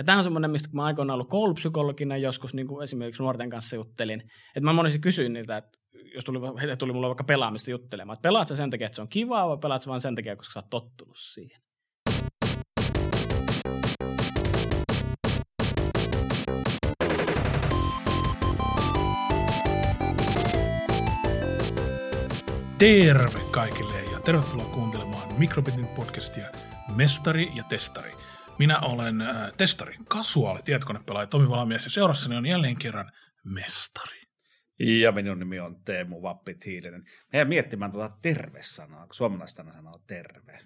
Ja tämä on semmoinen, mistä mä aikoinaan ollut koulupsykologina joskus niin kuin esimerkiksi nuorten kanssa juttelin, että mä monesti kysyin niiltä, että jos tuli, heitä tuli mulle vaikka pelaamista juttelemaan, että pelaat sä sen takia, että se on kivaa vai pelaat sä vaan sen takia, koska sä oot tottunut siihen? Terve kaikille ja tervetuloa kuuntelemaan Mikrobitin podcastia Mestari ja Testari. Minä olen äh, testari, kasuaali tietokonepelaaja Tomi Valamies ja seurassani on jälleen kerran mestari. Ja minun nimi on Teemu Vappit Hiilinen. Meidän miettimään tuota terve-sanaa, kun suomalaistana sanoo terve.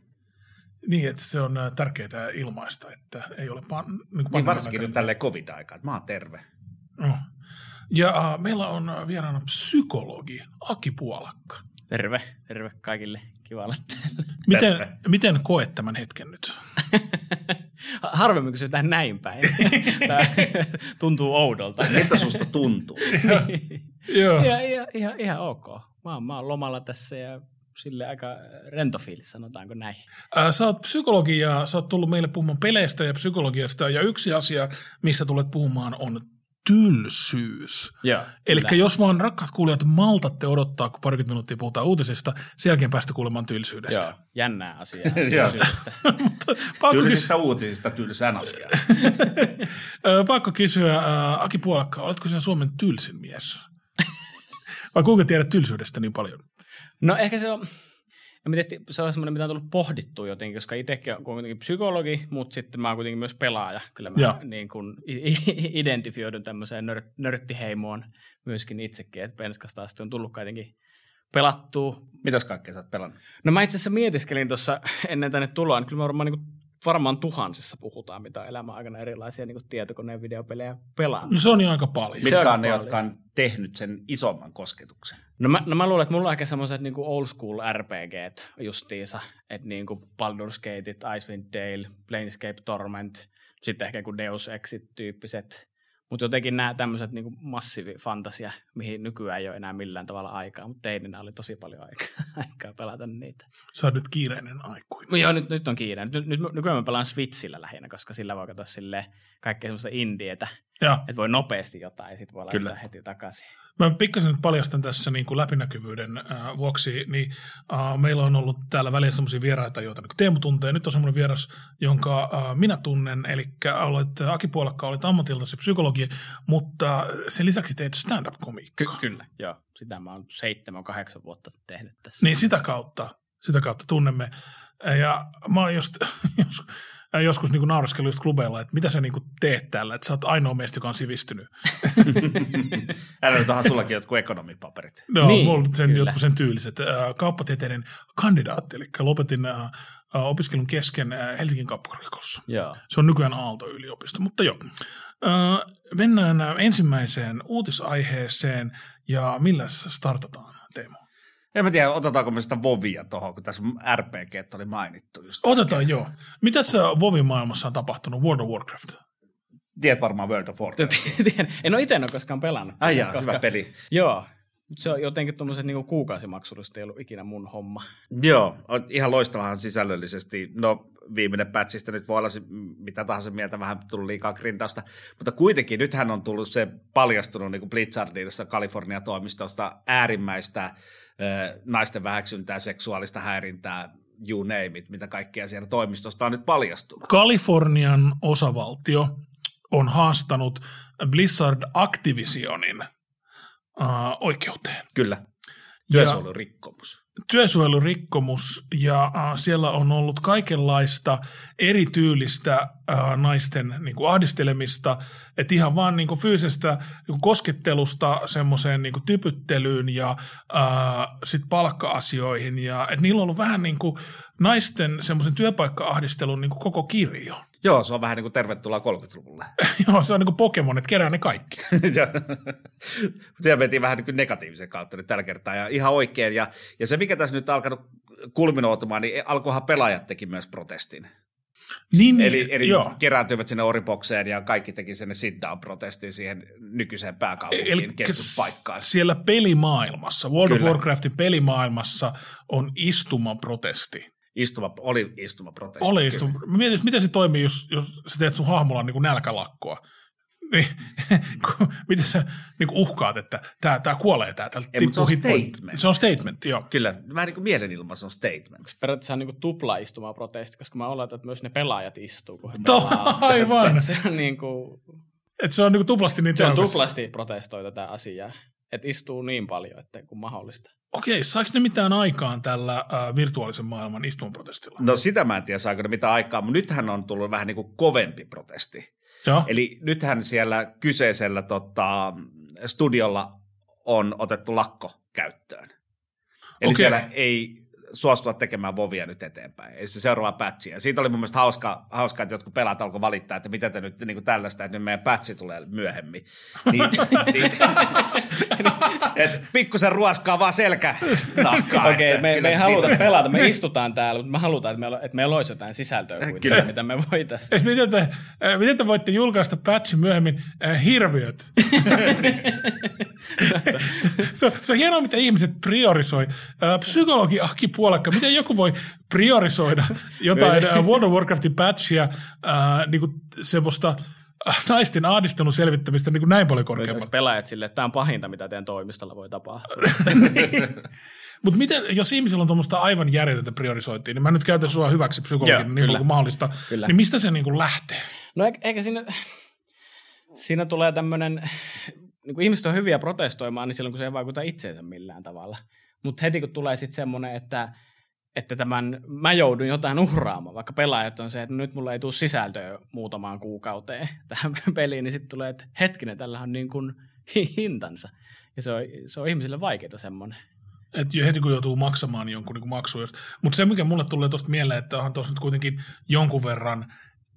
Niin, että se on äh, tärkeää ilmaista, että ei ole pan, niin, niin varsinkin nyt tälleen covid-aikaa, että mä oon terve. No. Ja uh, meillä on äh, vieraana psykologi Aki Puolakka. Terve, terve kaikille. Kiva olla Miten, miten koet tämän hetken nyt? Harvemmin kysytään näin päin. Tämä tuntuu oudolta. Miltä susta tuntuu? Joo. Ihan, ihan, ihan, ihan ok. Mä oon, mä oon lomalla tässä ja sille aika rento fiilis, sanotaanko näin. Ää, sä oot psykologi ja sä oot tullut meille puhumaan peleistä ja psykologiasta ja yksi asia, missä tulet puhumaan on tylsyys. Eli jos vaan rakkaat kuulijat maltatte odottaa, kun parikymmentä minuuttia puhutaan uutisista, sen jälkeen päästä kuulemaan tylsyydestä. Joo, jännää asiaa. Pakko, Tylsistä uutisista tylsään asiaan. ää, pakko kysyä, ää, Aki Puolakka, oletko sinä Suomen tylsin mies? Vai kuinka tiedät tylsyydestä niin paljon? No ehkä se on, no mä tiedän, se on semmoinen, mitä on tullut pohdittua jotenkin, koska itsekin on kuitenkin psykologi, mutta sitten mä oon kuitenkin myös pelaaja. Kyllä mä Joo. niin kuin identifioidun tämmöiseen nör, nörttiheimoon myöskin itsekin, että Penskasta asti on tullut kuitenkin pelattua. Mitäs kaikkea sä oot pelannut? No mä itse asiassa mietiskelin tuossa ennen tänne tuloa, niin kyllä mä varmaan, niin kuin, varmaan tuhansissa puhutaan, mitä on elämän aikana erilaisia niin kuin tietokoneen videopelejä pelannut. No se on jo aika paljon. Mitkä on ne, paljon. jotka on tehnyt sen isomman kosketuksen? No mä, no mä luulen, että mulla on ehkä semmoiset niinku old school RPGt justiinsa, että niinku Baldur's Gate, Icewind Dale, Planescape Torment, sitten ehkä joku Deus Exit-tyyppiset. Mutta jotenkin nämä tämmöiset niinku massiivifantasia, mihin nykyään ei ole enää millään tavalla aikaa, mutta teininä oli tosi paljon aikaa, aikaa pelata niitä. Sä oot nyt kiireinen aikuinen. No joo, nyt, nyt on kiire. Nyt, nyt, nykyään mä pelaan Switchillä lähinnä, koska sillä voi katsoa silleen kaikkea semmoista indietä, Ja että voi nopeasti jotain ja sitten voi laittaa Kyllä. heti takaisin. Mä pikkasen nyt paljastan tässä niin kuin läpinäkyvyyden äh, vuoksi, niin äh, meillä on ollut täällä väliä semmoisia vieraita, joita niin Teemu tuntee. Nyt on semmoinen vieras, jonka äh, minä tunnen, eli olet Aki Puolakka, olet ammatiltasi psykologi, mutta sen lisäksi teet stand-up-komiikkaa. Ky- kyllä, joo. Sitä mä oon seitsemän, kahdeksan vuotta tehnyt tässä. Niin sitä kautta, sitä kautta tunnemme. Ja mä oon just, jos, joskus niin nauraskellut just klubeilla, että mitä sä niin kuin teet täällä, että sä oot ainoa meistä, joka on sivistynyt. Älä nyt onhan sullakin jotkut ekonomipaperit. No, Niin, mulla on sen, kyllä. jotkut sen tyyliset. Kauppatieteiden kandidaatti, eli lopetin äh, opiskelun kesken äh, Helsingin kauppakorkeakoulussa. Joo. Se on nykyään Aalto-yliopisto, mutta joo. Äh, mennään ensimmäiseen uutisaiheeseen, ja millä startataan, Teemu? En mä tiedä, otetaanko me sitä Vovia tuohon, kun tässä RPG oli mainittu just Otetaan joo. Mitäs äh, Vovin maailmassa on tapahtunut? World of Warcraft. Tiedät varmaan World of Warcraft. En ole itse ole koskaan pelannut. Ai jaa, koska, hyvä peli. Joo. Se on jotenkin tuommoiset niinku kuukausimaksullista ei ollut ikinä mun homma. Joo, on ihan loistavahan sisällöllisesti. No viimeinen patchista nyt voi olla se, mitä tahansa mieltä, vähän tullut liikaa grindausta, mutta kuitenkin nythän on tullut se paljastunut niin kuin Blizzardissa Kalifornia-toimistosta äärimmäistä äh, naisten väheksyntää, seksuaalista häirintää, you name it, mitä kaikkea siellä toimistosta on nyt paljastunut. Kalifornian osavaltio on haastanut Blizzard Activisionin äh, oikeuteen. Kyllä, työsuojelurikkomus. työsuojelurikkomus ja äh, siellä on ollut kaikenlaista erityylistä äh, naisten niin kuin ahdistelemista, että ihan vaan niin kuin fyysisestä niin kuin koskettelusta semmoiseen niin kuin typyttelyyn ja äh, sitten palkka-asioihin ja että niillä on ollut vähän niin kuin naisten semmoisen työpaikka-ahdistelun niin kuin koko kirjo. Joo, se on vähän niin kuin tervetuloa 30-luvulle. Joo, se on niin kuin Pokemon, että kerää ne kaikki. Siellä mentiin vähän niin kuin negatiivisen kautta nyt tällä kertaa ja ihan oikein. Ja, ja se, mikä tässä nyt alkanut kulminoitumaan, niin alkoihan pelaajat teki myös protestin. Niin, Eli, eli joo. kerääntyivät sinne oribokseen ja kaikki teki sinne sit down protestiin siihen nykyiseen Eli pääkaupunkiin keskuspaikkaan. siellä pelimaailmassa, World Kyllä. of Warcraftin pelimaailmassa on istumaprotesti. Istuma, oli istumaprotesti. Oli istuma. Mä mietin, miten se toimii, jos, jos sä teet sun hahmolla niin kuin nälkälakkoa. Niin, miten sä niin kuin uhkaat, että tämä, tämä kuolee, tämä, tämä Ei, se on statement. Se on statement, joo. Kyllä, vähän niin kuin mielenilmaisun statement. Periaatteessa on niin tupla istumaprotesti, koska mä oletan, että myös ne pelaajat istuu, kun he To- pelaa. aivan. Et se on niin kuin, Että se on niin kuin tuplasti niin se on tehokas. tuplasti protestoi tätä asiaa. Että istuu niin paljon, että kuin mahdollista. Okei, saiko ne mitään aikaan tällä äh, virtuaalisen maailman istumaprotestilla? No sitä mä en tiedä, saako ne mitä aikaa, mutta nythän on tullut vähän niin kuin kovempi protesti. Joo. Eli nythän siellä kyseisellä tota, studiolla on otettu lakko käyttöön. Eli Okei. siellä ei suostua tekemään vovia nyt eteenpäin. Ei se seuraava patchi. Ja siitä oli mun mielestä hauska, hauska että jotkut pelaat alkoi valittaa, että mitä te nyt niin kuin tällaista, että nyt meidän patchi tulee myöhemmin. Niin, niin, et pikkusen ruoskaa vaan selkä takkaa. Okei, että me, me ei haluta siitä- pelata, me istutaan täällä, mutta me halutaan, että meillä, että meillä olisi jotain sisältöä kuitenkin, Kyllä. mitä me voitaisiin. Et miten, te, äh, miten te voitte julkaista patchin myöhemmin äh, hirviöt? se, on, se on hienoa, miten ihmiset priorisoi. Psykologi Aki Puolakka, miten joku voi priorisoida jotain äh, World of Warcraftin patchia, niin kuin semmoista naisten ahdistelun selvittämistä niin kuin näin paljon korkeammalta. pelaajat sille, että tämä on pahinta, mitä teidän toimistolla voi tapahtua. Mutta miten, jos ihmisillä on tuommoista aivan järjetöntä priorisointia, niin mä nyt käytän sua hyväksi psykologina Joo, niin kyllä. paljon kuin mahdollista, Kyllä. niin mistä se niin kuin lähtee? No eikä, eikä siinä, siinä tulee tämmöinen, niin kuin ihmiset on hyviä protestoimaan, niin silloin kun se ei vaikuta itseensä millään tavalla. Mutta heti kun tulee sitten semmoinen, että, että tämän, mä joudun jotain uhraamaan, vaikka pelaajat on se, että nyt mulla ei tule sisältöä muutamaan kuukauteen tähän peliin, niin sitten tulee, että hetkinen, tällä on niin kuin hintansa. Ja se on, se on ihmisille vaikeaa semmoinen. jo heti kun joutuu maksamaan jonkun niin maksuja. Mutta se, mikä mulle tulee tuosta mieleen, että onhan tuossa nyt kuitenkin jonkun verran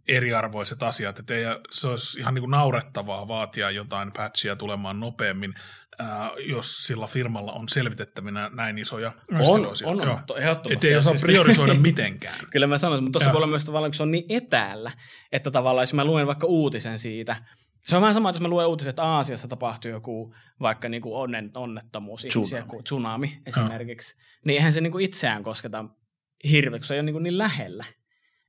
eriarvoiset asiat, että ei, se olisi ihan niin kuin naurettavaa vaatia jotain patchia tulemaan nopeammin, ää, jos sillä firmalla on selvitettävinä näin isoja On, on, on, to- ehdottomasti. Että ei Ja osaa siis- priorisoida mitenkään. Kyllä mä sanoisin, mutta tuossa voi olla myös tavallaan, kun se on niin etäällä, että tavallaan jos mä luen vaikka uutisen siitä, se on vähän sama, että jos mä luen uutisen, että Aasiassa tapahtuu joku vaikka niin kuin onnen, onnettomuus, ihmisiä, Tsunami. kuin tsunami esimerkiksi, niin eihän se niin kuin itseään kosketa hirveästi, kun se ei ole niin, kuin niin lähellä.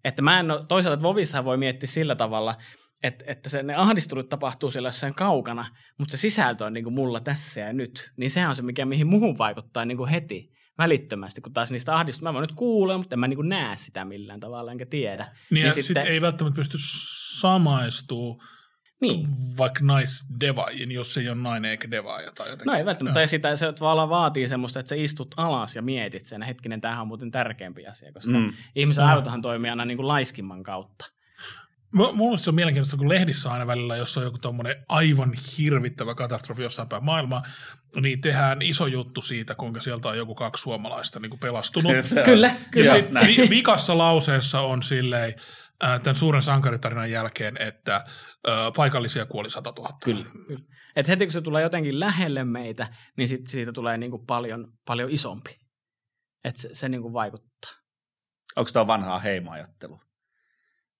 Että mä en ole, toisaalta että Vovissa voi miettiä sillä tavalla, että, että se, ne ahdistelut tapahtuu siellä jossain kaukana, mutta se sisältö on niin kuin mulla tässä ja nyt. Niin sehän on se, mikä mihin muuhun vaikuttaa niin kuin heti välittömästi, kun taas niistä ahdistusta, mä voin nyt kuulla, mutta en mä niin kuin näe sitä millään tavalla, enkä tiedä. Niin Ja sitten sitten- sit ei välttämättä pysty samaistuu Niin. vaikka naisdevaajiin, jos ei ole nainen eikä devaaja tai jotenkin. No ei välttämättä, ja sitä se tavallaan vaatii semmoista, että sä istut alas ja mietit sen, hetkinen, tämähän on muuten tärkeämpi asia, koska mm. Ihmisen Mm. aivothan toimii aina niin kuin laiskimman kautta. M- Mulle se on mielenkiintoista, kun lehdissä aina välillä, jos on joku tommonen aivan hirvittävä katastrofi jossain päin maailmaa, niin tehdään iso juttu siitä, kuinka sieltä on joku kaksi suomalaista niin kuin pelastunut. Kyllä, Ja kyllä. sit vi- vikassa lauseessa on silleen, tämän suuren sankaritarinan jälkeen, että äh, paikallisia kuoli 100 000. Kyllä. kyllä. Et heti kun se tulee jotenkin lähelle meitä, niin sit siitä tulee niin kuin paljon, paljon isompi. Et se, se niin kuin vaikuttaa. Onko tuo vanhaa heimoajattelu?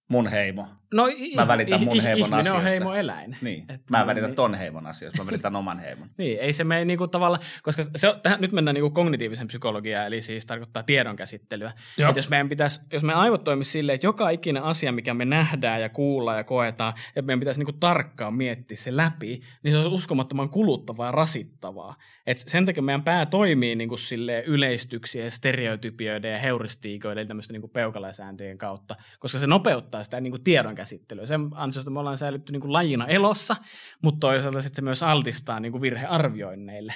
Mun heimo. No, Mä välitän mun heimon ihminen on asioista. heimoeläin. Niin. Et mä en no, välitä niin. ton heimon asioista, mä välitän oman heimon. Niin, ei se mene niinku tavalla, koska se on, tähän, nyt mennään niinku kognitiivisen psykologiaan, eli siis tarkoittaa tiedonkäsittelyä. Joo. Et jos meidän pitäisi, jos meidän aivot toimisi silleen, että joka ikinen asia, mikä me nähdään ja kuullaan ja koetaan, että meidän pitäisi niinku tarkkaan miettiä se läpi, niin se on uskomattoman kuluttavaa ja rasittavaa. Et sen takia meidän pää toimii niinku silleen yleistyksiä ja stereotypioiden ja heuristiikoiden, eli tämmöisten niinku peukalasääntöjen kautta, koska se nopeuttaa sitä niinku tiedonkäsittelyä. Sen ansiosta me ollaan säilytty niinku lajina elossa, mutta toisaalta sitten se myös altistaa niin kuin virhearvioinneille.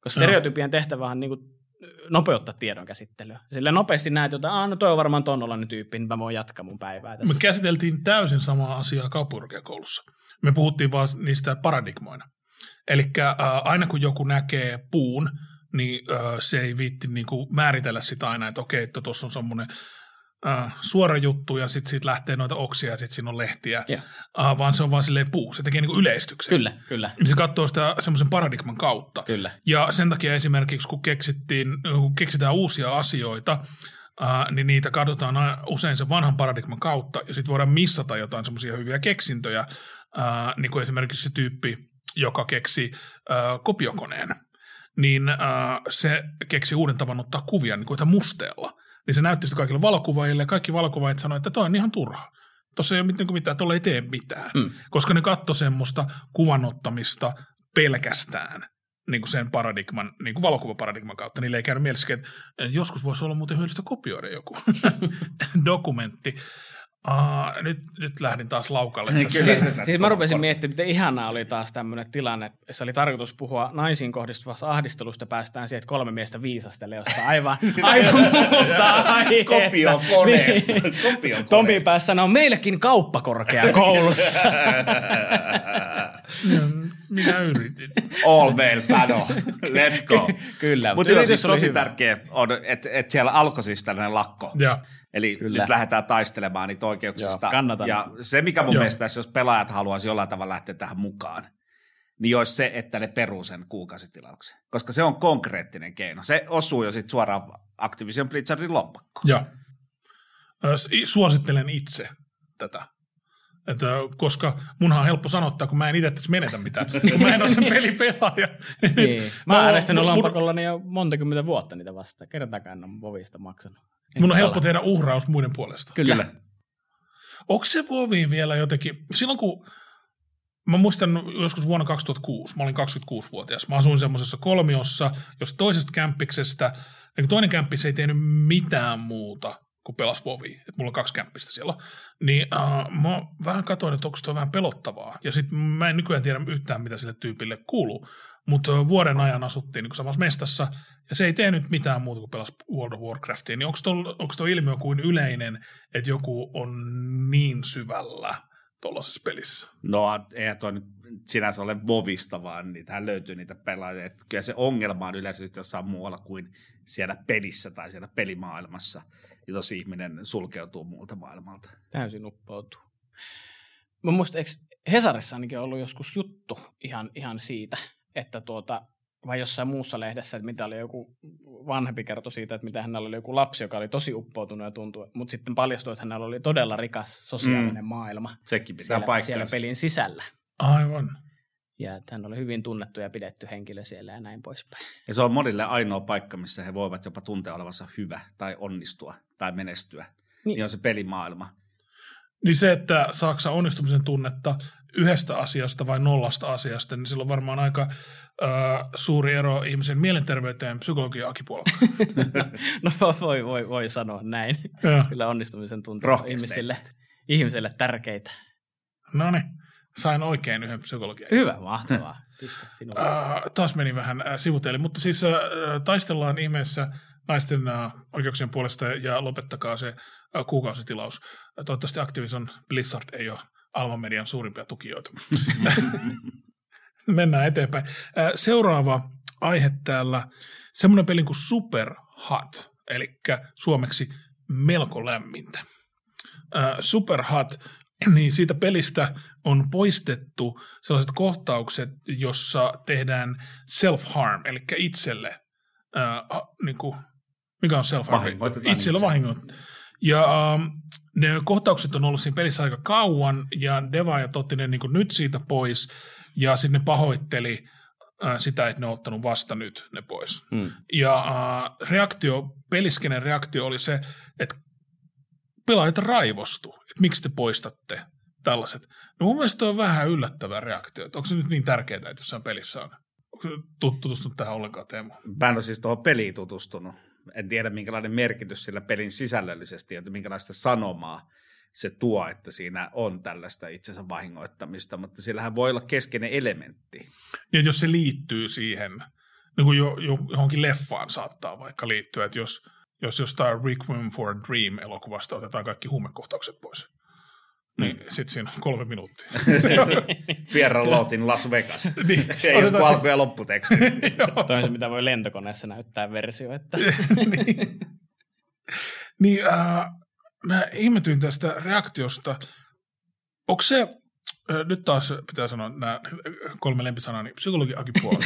Koska stereotypian tehtävä on niin kuin nopeuttaa tiedon käsittelyä. Sillä nopeasti näet jotain, ah, no toi on varmaan ton olainen tyyppi, niin mä voin jatkaa mun päivää Me tässä. käsiteltiin täysin samaa asiaa kauppakorkeakoulussa. Me puhuttiin vaan niistä paradigmoina. Eli äh, aina kun joku näkee puun, niin äh, se ei viitti niinku määritellä sitä aina, että okei, että tuossa on semmoinen äh, suora juttu ja sitten siitä lähtee noita oksia ja sitten siinä on lehtiä, äh, vaan se on vaan silleen puu. Se tekee niinku yleistyksen. Kyllä, kyllä, Niin se katsoo sitä semmoisen paradigman kautta. kyllä. Ja sen takia esimerkiksi, kun, keksittiin, kun keksitään uusia asioita, ää, niin niitä katsotaan usein sen vanhan paradigman kautta, ja sitten voidaan missata jotain semmoisia hyviä keksintöjä, ää, niin kuin esimerkiksi se tyyppi, joka keksi ää, kopiokoneen, niin ää, se keksi uuden tavan ottaa kuvia niin kuin että musteella. niin se näytti sitä kaikille valokuvaajille, ja kaikki valokuvaajat sanoivat, että toi on ihan turha. Tuossa ei ole mitään, mitään tuolla ei tee mitään, Mm. koska ne katto semmoista kuvanottamista pelkästään niin kuin sen paradigman, niin kuin valokuvaparadigman kautta. Niille ei käynyt mielessä, että joskus voisi olla muuten hyödyllistä kopioida joku dokumentti. Uh, nyt, nyt lähdin taas laukalle. Niin, kyllä. Siis, siis mä rupesin miettimään, miten ihanaa oli taas tämmöinen tilanne, että se oli tarkoitus puhua naisiin kohdistuvasta ahdistelusta, päästään siihen, että kolme miestä viisastelee jostain aivan, aivan muusta aiheesta. Kopio koneesta. Niin. Kopio päässä sanoo, meillekin kauppakorkeakoulussa. Minä yritin. All male panel. Let's go. Kyllä, Mutta yritys siis oli tosi hyvä. tärkeä on, että, että siellä alkoi siis tällainen lakko. Ja, Eli Kyllä. nyt lähdetään taistelemaan niitä oikeuksista. Joo, kannatan. Ja se, mikä mun Joo. mielestä tässä, jos pelaajat haluaisi jollain tavalla lähteä tähän mukaan, niin olisi se, että ne peruu sen kuukausitilauksen. Koska se on konkreettinen keino. Se osuu jo sitten suoraan Activision Blizzardin lompakkoon. s- Suosittelen itse tätä. Että, koska munhan on helppo sanottaa, kun mä en itse tässä menetä mitään. kun mä en ole sen pelipelaaja. Niin. Mä oon äänestänyt lompakollani jo monta kymmentä vuotta niitä vastaan. Kertaakaan en ole Vovista maksanut. Mun on helppo tehdä uhraus muiden puolesta. Kyllä. Kyllä. Onko se Vovi vielä jotenkin, silloin kun, mä muistan joskus vuonna 2006, mä olin 26-vuotias, mä asuin semmoisessa kolmiossa, jos toisesta kämppiksestä, niin toinen kämppis ei tehnyt mitään muuta kuin pelas Vovi, että mulla on kaksi kämppistä siellä, niin uh, mä vähän katsoin, että onko se vähän pelottavaa, ja sitten mä en nykyään tiedä yhtään, mitä sille tyypille kuuluu, mutta vuoden ajan asuttiin niin samassa mestassa, ja se ei tehnyt mitään muuta kuin pelas World of Warcraftia, niin onko tuo ilmiö kuin yleinen, että joku on niin syvällä tuollaisessa pelissä? No eihän toi nyt sinänsä ole Vovista, vaan niitähän löytyy niitä pelaajia. Et kyllä se ongelma on yleensä jossain muualla kuin siellä pelissä tai siellä pelimaailmassa, jos ihminen sulkeutuu muulta maailmalta. Täysin uppoutuu. Mä muistan, eikö Hesarissa ainakin ollut joskus juttu ihan, ihan siitä, että tuota, vai jossain muussa lehdessä, että mitä oli joku vanhempi kertoi siitä, että mitä hänellä oli joku lapsi, joka oli tosi uppoutunut ja tuntui, mutta sitten paljastui, että hänellä oli todella rikas sosiaalinen mm. maailma Sekin pitää siellä, paikkansa. siellä pelin sisällä. Aivan. Ja että hän oli hyvin tunnettu ja pidetty henkilö siellä ja näin poispäin. Ja se on monille ainoa paikka, missä he voivat jopa tuntea olevansa hyvä tai onnistua tai menestyä. Niin, Niin. niin on se pelimaailma. Niin se, että saaksa onnistumisen tunnetta yhdestä asiasta vai nollasta asiasta, niin sillä on varmaan aika äh, suuri ero ihmisen mielenterveyteen psykologian akipuolella. No voi, voi, voi sanoa näin. Joo. Kyllä onnistumisen tunteet on ihmisille, ihmisille tärkeitä. No niin, sain oikein yhden psykologian. Hyvä, mahtavaa. Pistä sinulle. Äh, taas meni vähän äh, sivuteille, mutta siis äh, taistellaan ihmeessä naisten äh, oikeuksien puolesta ja lopettakaa se kuukausitilaus. Äh, toivottavasti Activision Blizzard ei ole Alma Median suurimpia tukijoita. Mennään eteenpäin. Äh, seuraava aihe täällä, semmoinen peli kuin Super Hot, eli suomeksi melko lämmintä. Äh, Super Hot, niin siitä pelistä on poistettu sellaiset kohtaukset, jossa tehdään self-harm, eli itselle, ää, niin kuin, mikä on self-harm? Itselle itse. vahingot. Ja ähm, ne kohtaukset on ollut siinä pelissä aika kauan, ja devaajat otti ne niin kuin nyt siitä pois, ja sitten ne pahoitteli äh, sitä, että ne on ottanut vasta nyt ne pois. Mm. Ja äh, reaktio, peliskenen reaktio oli se, että pelaajat raivostu, että miksi te poistatte tällaiset. No mun mielestä on vähän yllättävä reaktio, että onko se nyt niin tärkeää, että jossain pelissä on. Onko tutustunut tähän ollenkaan Teemu? Mä en ole siis tuohon peliin tutustunut. En tiedä, minkälainen merkitys sillä pelin sisällöllisesti, että minkälaista sanomaa se tuo, että siinä on tällaista itsensä vahingoittamista, mutta sillähän voi olla keskeinen elementti. Että jos se liittyy siihen, niin kuin jo, jo, johonkin leffaan saattaa vaikka liittyä, että jos, jos jostain Requiem for a Dream-elokuvasta otetaan kaikki huumekohtaukset pois, niin mm. sitten siinä on kolme minuuttia. Fierran Lotin Las Vegas. niin, Se ei jos otetaan alku- ja lopputeksti. Joo. Toi on se, mitä voi lentokoneessa näyttää versio. Että... niin, niin äh, mä ihmetyin tästä reaktiosta. Onko se, äh, nyt taas pitää sanoa nämä kolme lempisanaa, niin psykologi akipuoli.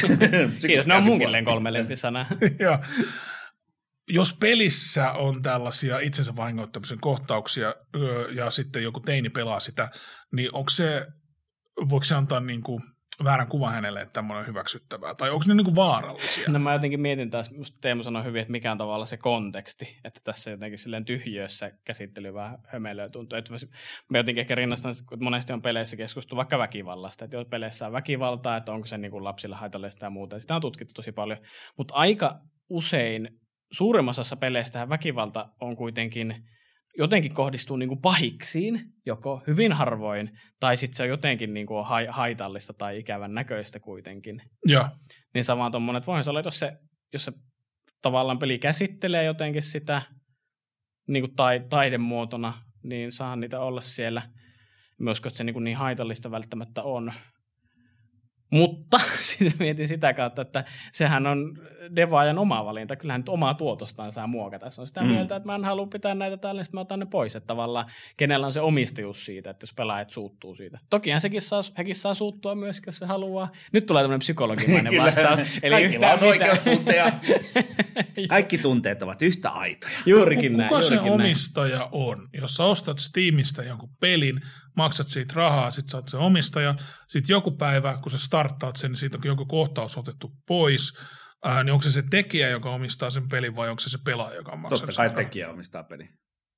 Kiitos, ne on munkin kolme lempisanaa. ja, jos pelissä on tällaisia itsensä vahingoittamisen kohtauksia ja sitten joku teini pelaa sitä, niin onko se, voiko se antaa niin kuin väärän kuvan hänelle, että tämmöinen on hyväksyttävää? Tai onko ne niin kuin vaarallisia? No mä jotenkin mietin taas, musta Teemu sanoi hyvin, että mikä on tavallaan se konteksti, että tässä jotenkin silleen tyhjössä käsittely vähän hömelöä tuntuu. Että mä jotenkin ehkä rinnastan, että monesti on peleissä keskusteltu vaikka väkivallasta, että jos peleissä on väkivaltaa, että onko se niin kuin lapsille haitallista ja muuta. Sitä on tutkittu tosi paljon, mutta aika usein suurimmassa peleistä väkivalta on kuitenkin – jotenkin kohdistuu niin kuin pahiksiin, joko hyvin harvoin, tai sitten se on jotenkin niin kuin haitallista tai ikävän näköistä kuitenkin. Joo. Niin samaan tuommoinen, että voihan se olla, jos se, jos se tavallaan peli käsittelee jotenkin sitä niin kuin tai, taidemuotona, niin saa niitä olla siellä. Myös, että se niin, kuin niin haitallista välttämättä on. Mutta siis mietin sitä kautta, että sehän on devaajan oma valinta. Kyllähän nyt omaa tuotostaan saa muokata. Se on sitä mm. mieltä, että mä en halua pitää näitä sitten mä otan ne pois. Että tavallaan kenellä on se omistajuus siitä, että jos pelaajat suuttuu siitä. Tokihan sekin saa, hekin saa suuttua myös, jos se haluaa. Nyt tulee tämmöinen psykologimainen vastaus. Eli yhtään on oikeus tunteja. Kaikki tunteet ovat yhtä aitoja. Juurikin Kuka näin. Kuka se juurikin omistaja näin. on? Jos sä ostat Steamista jonkun pelin, maksat siitä rahaa, sit sä oot se omistaja, sit joku päivä, kun sä starttaat sen, niin siitä on joku kohtaus otettu pois, ää, niin onko se se tekijä, joka omistaa sen pelin vai onko se se pelaaja, joka on Totta kai rahaa? tekijä omistaa pelin.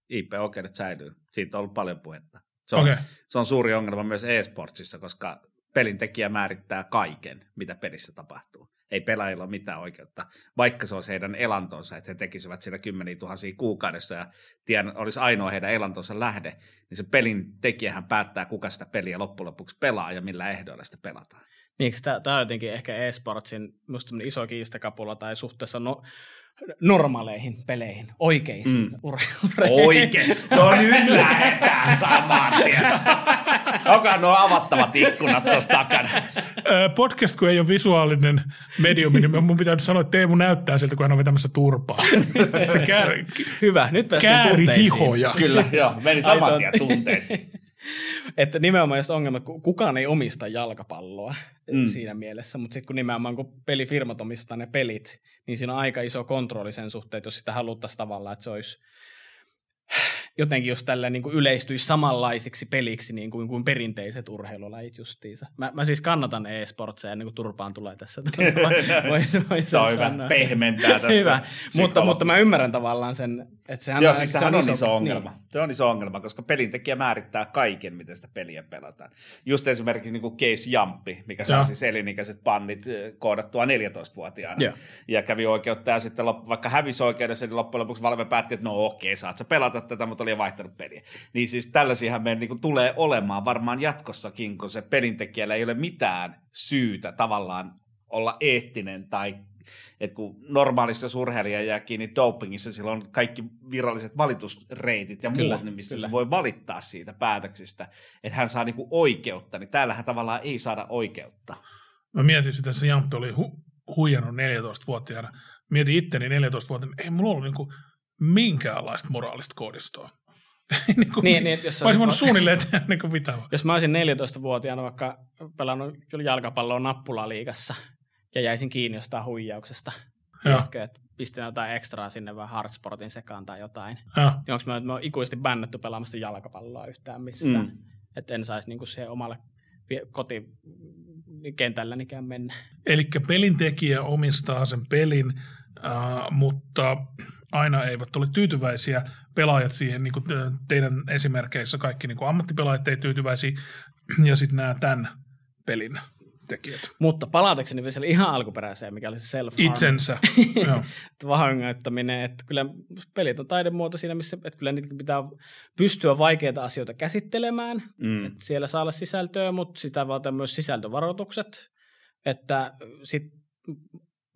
IP-oikeudet säilyy. Siitä on ollut paljon puhetta. Se on, Okei. se on suuri ongelma myös e-sportsissa, koska pelin tekijä määrittää kaiken, mitä pelissä tapahtuu. Ei pelaajilla ole mitään oikeutta, vaikka se olisi heidän elantonsa, että he tekisivät siellä kymmeniä tuhansia kuukaudessa ja tien olisi ainoa heidän elantonsa lähde, niin se pelin tekijähän päättää, kuka sitä peliä loppujen lopuksi pelaa ja millä ehdoilla sitä pelataan. Niin, tämä on jotenkin ehkä e-sportsin musta iso kiistakapula tai suhteessa no, normaaleihin peleihin, oikeisiin mm. urheiluihin. Oikein. No nyt lähdetään samaan Onkohan nuo avattavat ikkunat tuossa takana? Podcast, kun ei ole visuaalinen medium, niin mun pitää sanoa, että Teemu näyttää siltä, kun hän on vetämässä turpaa. Se kär, Hyvä, nyt päästään kääri hihoja. Kyllä, joo, meni saman tien tunteisiin. että nimenomaan jos ongelma, kukaan ei omista jalkapalloa mm. siinä mielessä, mutta sitten kun nimenomaan kun pelifirmat omistaa ne pelit, niin siinä on aika iso kontrolli sen suhteen, että jos sitä haluttaisiin tavallaan, että se olisi jotenkin jos tällä niin kuin yleistyisi samanlaisiksi peliksi niin kuin, kuin perinteiset urheilulajit justiinsa. Mä, mä siis kannatan e-sportseja ennen kuin turpaan tulee tässä. Voi, voi se on hyvä, pehmentää tästä Hyvä, mutta, mutta mä ymmärrän tavallaan sen, että sehän, Joo, siis sehän on, iso, iso ongelma. Niin. Se on iso ongelma, koska pelintekijä määrittää kaiken, miten sitä peliä pelataan. Just esimerkiksi niin kuin Case Jumpy, mikä saa siis elinikäiset pannit koodattua 14-vuotiaana. Joo. Ja kävi oikeutta ja sitten vaikka hävisi oikeudessa, niin loppujen lopuksi Valve päätti, että no okei, saat sä pelata tätä, mutta oli vaihtanut peliä. Niin siis tällaisiahan meidän niin tulee olemaan varmaan jatkossakin, kun se pelintekijällä ei ole mitään syytä tavallaan olla eettinen tai että kun normaalissa surheilija jää kiinni dopingissa, sillä on kaikki viralliset valitusreitit ja kyllä, muut, niin missä kyllä. se voi valittaa siitä päätöksistä, että hän saa niinku oikeutta, niin täällähän tavallaan ei saada oikeutta. Mä mietin sitä, että se Jampi oli hu- huijannut 14-vuotiaana. Mietin itteni 14-vuotiaana, ei mulla ollut niinku minkäänlaista moraalista koodistoa. niin kuin, niin, niin, jos mä olisin voinut suunnilleen tehdä niin kuin mitä. Jos mä olisin 14-vuotiaana vaikka pelannut jalkapalloa nappulaliigassa ja jäisin kiinni jostain huijauksesta, tiedätkö, että pistin jotain ekstraa sinne vai Hardsportin sekaan tai jotain, ja. niin onko mä, mä ikuisesti bännetty pelaamasta jalkapalloa yhtään missään. Mm. Että en saisi niinku siihen omalle kotikentällänikään mennä. Eli pelintekijä omistaa sen pelin, äh, mutta aina eivät ole tyytyväisiä pelaajat siihen, niin kuin teidän esimerkkeissä kaikki niin kuin ammattipelaajat ei tyytyväisiä, ja sitten nämä tämän pelin tekijät. Mutta palatakseni vielä ihan alkuperäiseen, mikä oli se self Itsensä. Vahingoittaminen, että kyllä pelit on taidemuoto siinä, missä että kyllä niitä pitää pystyä vaikeita asioita käsittelemään. Mm. Että siellä saa olla sisältöä, mutta sitä vaatii myös sisältövaroitukset. Että sit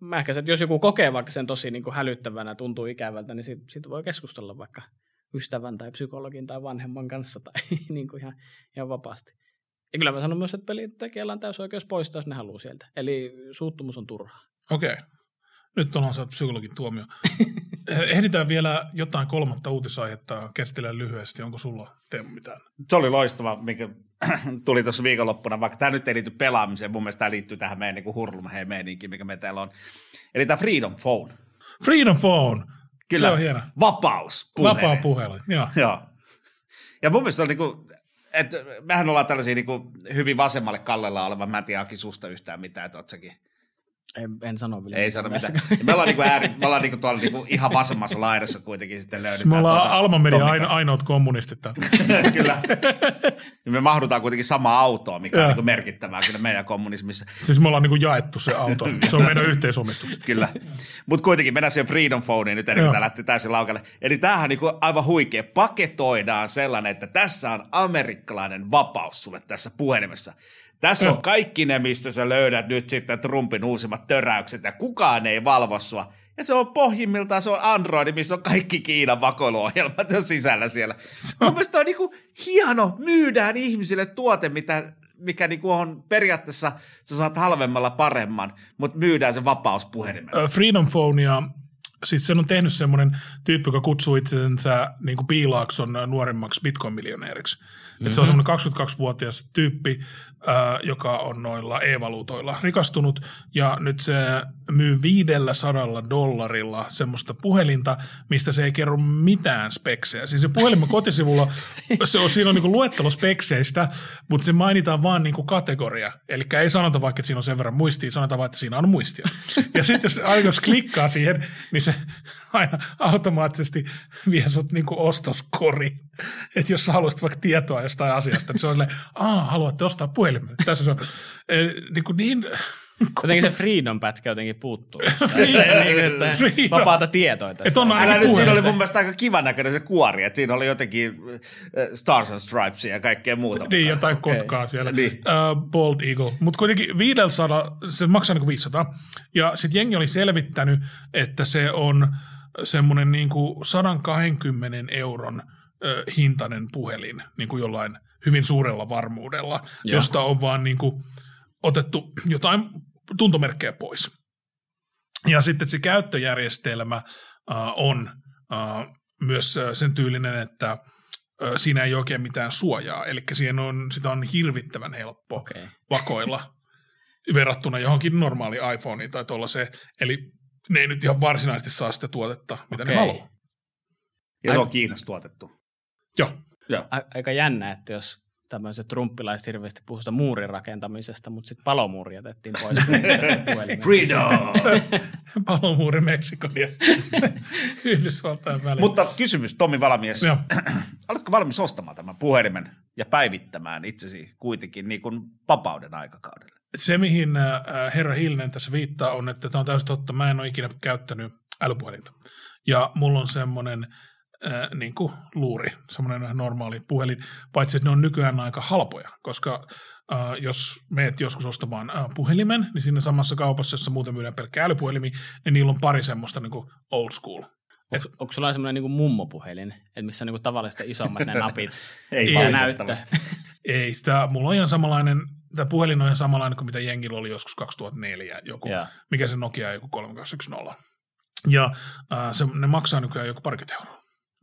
mä ehkä, että jos joku kokee vaikka sen tosi niin kuin hälyttävänä, tuntuu ikävältä, niin siitä, siitä voi keskustella vaikka ystävän tai psykologin tai vanhemman kanssa tai niin kuin ihan, ihan vapaasti. Ja kyllä mä sanon myös, että pelintekijällä on täysin oikeus poistaa, jos ne haluaa sieltä. Eli suuttumus on turhaa. Okei. Okay. Nyt ollaan saatu psykologin tuomio. Ehditään vielä jotain kolmatta uutisaihetta käsitellä lyhyesti. Onko sulla Teemu mitään? Se oli loistava, mikä tuli tuossa viikonloppuna, vaikka tämä nyt ei liity pelaamiseen, mun mielestä tämä liittyy tähän meidän niin hurlumheen meininkiin, mikä me täällä on. Eli tämä Freedom Phone. Freedom Phone! Kyllä, se on hieno. Vapaus Vapaa puhelu, joo. joo. Ja mun mielestä on niin kuin, et, mehän ollaan tällaisia niin kuin, hyvin vasemmalle kallella oleva, mä en tiedä Aki susta yhtään mitään, että oot säkin En, en sano vielä. Ei sano mitään. Me ollaan, niinku ääri, me ollaan niinku tuolla niinku ihan vasemmassa laidassa kuitenkin sitten löydetään. Me ollaan tuota, Alma Media aino, ainoat kommunistit kyllä. Ja me mahdutaan kuitenkin samaan autoon, mikä on Joo. niinku merkittävää kyllä meidän kommunismissa. Siis me ollaan niinku jaettu se auto. Se on meidän yhteisomistus. Kyllä. Mutta kuitenkin mennään siihen Freedom Phoneen nyt, ennen kuin tämä lähti täysin laukalle. Eli tämähän on niinku aivan huikea. Paketoidaan sellainen, että tässä on amerikkalainen vapaus sulle tässä puhelimessa. Tässä on kaikki ne, missä sä löydät nyt sitten Trumpin uusimmat töräykset ja kukaan ei valvo sua. Ja se on pohjimmiltaan, se on Android, missä on kaikki Kiinan vakoiluohjelmat jo sisällä siellä. Mun mielestä on niinku hieno, myydään ihmisille tuote, mitä, mikä niinku on periaatteessa, sä saat halvemmalla paremman, mutta myydään se vapaus puhelimella. Ö, Freedom Phonea, siis sen on tehnyt semmoinen tyyppi, joka kutsuu itsensä niin kuin Piilaakson nuoremmaksi bitcoin-miljonääriksi. Mm-hmm. Se on semmoinen 22-vuotias tyyppi, joka on noilla e-valuutoilla rikastunut, ja nyt se myy 500 dollarilla semmoista puhelinta, mistä se ei kerro mitään speksejä. Siis se puhelimen kotisivulla, se on, siinä on niin luettelo spekseistä, mutta se mainitaan vaan niin kuin kategoria. Eli ei sanota vaikka, että siinä on sen verran muistia, sanotaan vaan, että siinä on muistia. Ja sitten jos, aina jos klikkaa siihen, niin se aina automaattisesti vie sut niin kuin ostoskoriin. Että jos sä haluaisit vaikka tietoa jostain asiasta, niin se on silleen, aah, haluatte ostaa puhelimen. Tässä se on niin, kuin niin Jotenkin se Freedom-pätkä jotenkin puuttuu. Freedom. niin, että Freedom. vapaata tietoa tästä. Et on Älä nyt, siinä oli mun mielestä aika kivan näköinen se kuori, että siinä oli jotenkin äh, Stars and Stripesia ja kaikkea muuta. Niin, jotain Okei. kotkaa siellä. Niin. Uh, Bald Eagle. Mutta kuitenkin 500, se maksaa niin 500. Ja sitten jengi oli selvittänyt, että se on semmoinen niin 120 euron ö, hintainen puhelin niin kuin jollain hyvin suurella varmuudella, Joo. josta on vaan niin kuin otettu jotain tuntomerkkejä pois. Ja sitten se käyttöjärjestelmä uh, on uh, myös ö, sen tyylinen, että siinä ei ole oikein mitään suojaa, eli siihen on, sitä on hirvittävän helppo Okei. vakoilla verrattuna johonkin normaali iPhoneen tai tuollaiseen. Eli ne ei nyt ihan varsinaisesti saa sitä tuotetta, mitä Okei. ne haluaa. Ja se on Kiinassa tuotettu. Joo. A- aika jännä, että jos tämmöiset trumppilaiset hirveästi puhuu sitä muurin rakentamisesta, mutta sitten palomuuri jätettiin pois. Freedom! Palomuuri Meksikon ja Yhdysvaltain välillä. Mutta kysymys, Tommi Valamies. Oletko valmis ostamaan tämän puhelimen ja päivittämään itsesi kuitenkin niin kuin vapauden aikakaudella? Se, mihin äh, herra Hilnen tässä viittaa, on, että tämä on täysin totta. Mä en ole ikinä käyttänyt älypuhelinta. Ja mulla on semmoinen äh, niin kuin luuri, semmoinen normaali puhelin, paitsi että ne on nykyään aika halpoja, koska äh, jos meet joskus ostamaan äh, puhelimen, niin siinä samassa kaupassa, jossa muuten myydään pelkkä älypuhelimi, niin niillä on pari semmoista niin kuin old school. Onko, onko sulla semmoinen niinku mummopuhelin, että missä on niinku tavallista isommat ne napit Ei näyttää? Ei, sitä, mulla on ihan samanlainen, tämä puhelin on ihan samanlainen kuin mitä jengillä oli joskus 2004, joku, mikä se Nokia joku 3210. Ja äh, se, ne maksaa nykyään joku parikymmentä euroa.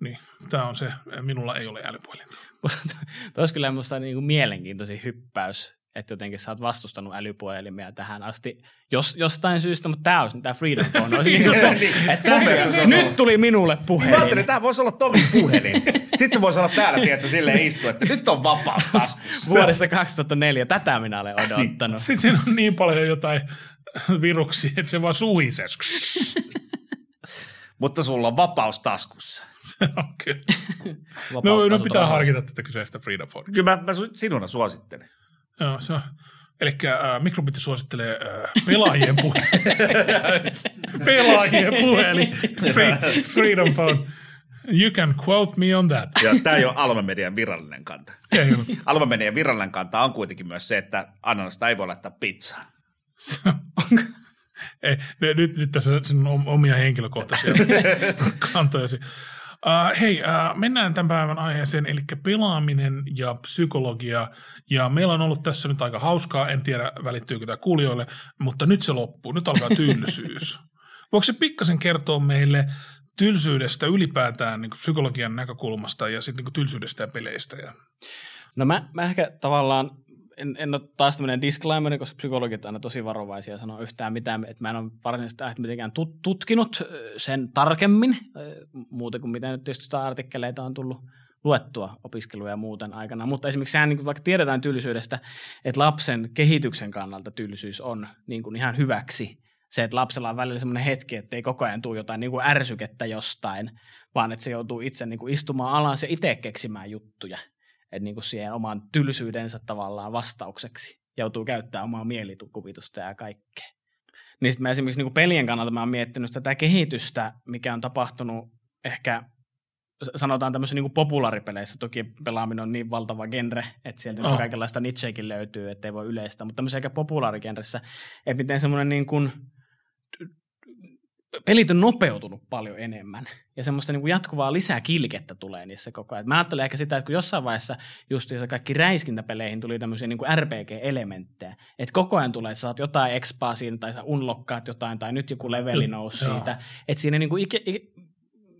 Niin, tämä on se, minulla ei ole älypuhelinta. Tuo olisi kyllä minusta niinku mielenkiintoisin hyppäys, että jotenkin sä oot vastustanut älypuhelimia tähän asti, jos, jostain syystä, mutta tämä olisi tämä Freedom Phone, olisi niinku se, Niin. että tässä, mielestä se on nyt ollut. tuli minulle Niin mä puhelin. ajattelin, että tämä voisi olla Tomin puhelin. Sitten se voisi olla täällä, tiedätkö, silleen istua, että nyt on vapaus taskussa. Vuodesta 2004, tätä minä olen odottanut. Sitten siinä on niin paljon jotain viruksia, että se vaan suhisee. Mutta sulla on vapaus taskussa. Se on kyllä. No, no pitää harkita tätä kyseistä Freedom Phone. Kyllä mä, mä sinuna suosittelen. Joo, se on. Eli äh, Mikrobitti suosittelee äh, pelaajien puhelin. pelaajien puhelin. Free, Freedom Phone. You can quote me on that. Ja tämä ei ole Alma Median virallinen kanta. Ei ole. Alma Median virallinen kanta on kuitenkin myös se, että ananasta ei voi laittaa pizzaan. Ei, nyt, nyt tässä sinun om- omia henkilökohtaisia kantojasi. Uh, hei, uh, mennään tämän päivän aiheeseen, eli pelaaminen ja psykologia. Ja meillä on ollut tässä nyt aika hauskaa, en tiedä välittyykö tämä kuulijoille, mutta nyt se loppuu, nyt alkaa tylsyys. Voiko se pikkasen kertoa meille tylsyydestä ylipäätään niin psykologian näkökulmasta ja sitten niin tylsyydestä ja peleistä? Ja... No mä, mä ehkä tavallaan, en, en ole taas tämmöinen disclaimer, koska psykologit aina tosi varovaisia sanoa yhtään mitään, että mä en ole varsinaisesti mitenkään tut- tutkinut sen tarkemmin, ö, muuta kuin mitä nyt tietysti artikkeleita on tullut luettua opiskeluja muuten aikana. Mutta esimerkiksi sehän, niin vaikka tiedetään tyllisyydestä, että lapsen kehityksen kannalta tyllisyys on niin kuin ihan hyväksi. Se, että lapsella on välillä semmoinen hetki, että ei koko ajan tule jotain niin kuin ärsykettä jostain, vaan että se joutuu itse niin kuin istumaan alas ja itse keksimään juttuja että niin kuin siihen oman tylsyydensä tavallaan vastaukseksi. Joutuu käyttämään omaa mielikuvitusta ja kaikkea. Niin sitten mä esimerkiksi niin kuin pelien kannalta mä oon miettinyt tätä kehitystä, mikä on tapahtunut ehkä sanotaan tämmöisissä niin populaaripeleissä, toki pelaaminen on niin valtava genre, että sieltä oh. kaikenlaista nicheekin löytyy, ettei voi yleistä, mutta tämmöisessä ehkä populaarigenressä, että miten semmoinen niin kuin pelit on nopeutunut paljon enemmän. Ja semmoista niin kuin jatkuvaa lisää kilkettä tulee niissä koko ajan. Mä ajattelen ehkä sitä, että kun jossain vaiheessa justiinsa kaikki räiskintäpeleihin tuli tämmöisiä niin kuin RPG-elementtejä, että koko ajan tulee, että saat jotain expaa siinä tai sä unlockkaat jotain tai nyt joku leveli nousi siitä, että siinä niin kuin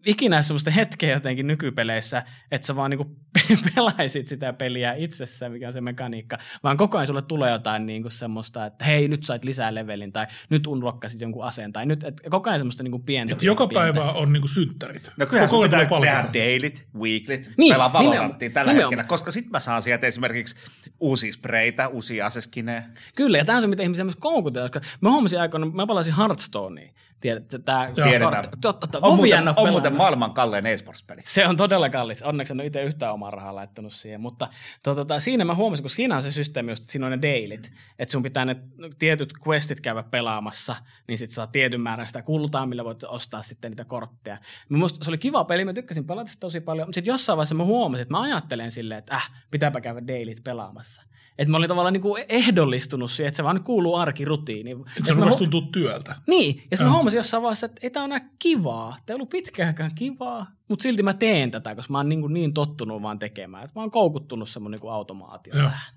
ikinä semmoista hetkeä jotenkin nykypeleissä, että sä vaan niinku pelaisit sitä peliä itsessään, mikä on se mekaniikka, vaan koko ajan sulle tulee jotain niinku semmoista, että hei, nyt sait lisää levelin, tai nyt unlokkasit jonkun aseen, tai nyt, et koko ajan semmoista niinku pientä. Et joka pientä. päivä on niinku synttärit. No kyllä koko ajan pitää tehdä dailyt, weeklit, niin, pelaa Valoranttia tällä nimenomaan. hetkellä, koska sit mä saan sieltä esimerkiksi uusia spreitä, uusia aseskinejä. Kyllä, ja tämä on se, mitä ihmisiä myös koukutella, koska mä huomasin aikoina, mä palasin Hearthstoneen, Tiedätkö, tämä Tiedetään. Totta, on, muuten, on muuten maailman kallein esports-peli. Se on todella kallis. Onneksi en ole itse yhtään omaa rahaa laittanut siihen. Mutta to, tota, siinä mä huomasin, kun siinä on se systeemi, että siinä on ne dailit. Että sun pitää ne tietyt questit käydä pelaamassa, niin sit saa tietyn määrän sitä kultaa, millä voit ostaa sitten niitä kortteja. Musta se oli kiva peli, mä tykkäsin pelata sitä tosi paljon. Mutta sitten jossain vaiheessa mä huomasin, että mä ajattelen silleen, että äh, pitääpä käydä dailit pelaamassa. Että mä olin tavallaan niin ehdollistunut siihen, että se vaan kuuluu arkirutiiniin. Se rupesi tuntua työltä. Niin, ja sitten mä huomasin jossain vaiheessa, että ei tämä ole kivaa. Tämä ei ollut pitkäänkään kivaa, mutta silti mä teen tätä, koska mä oon niin, niin tottunut vaan tekemään. Että mä oon koukuttunut semmoinen niin automaatio Joo. tähän.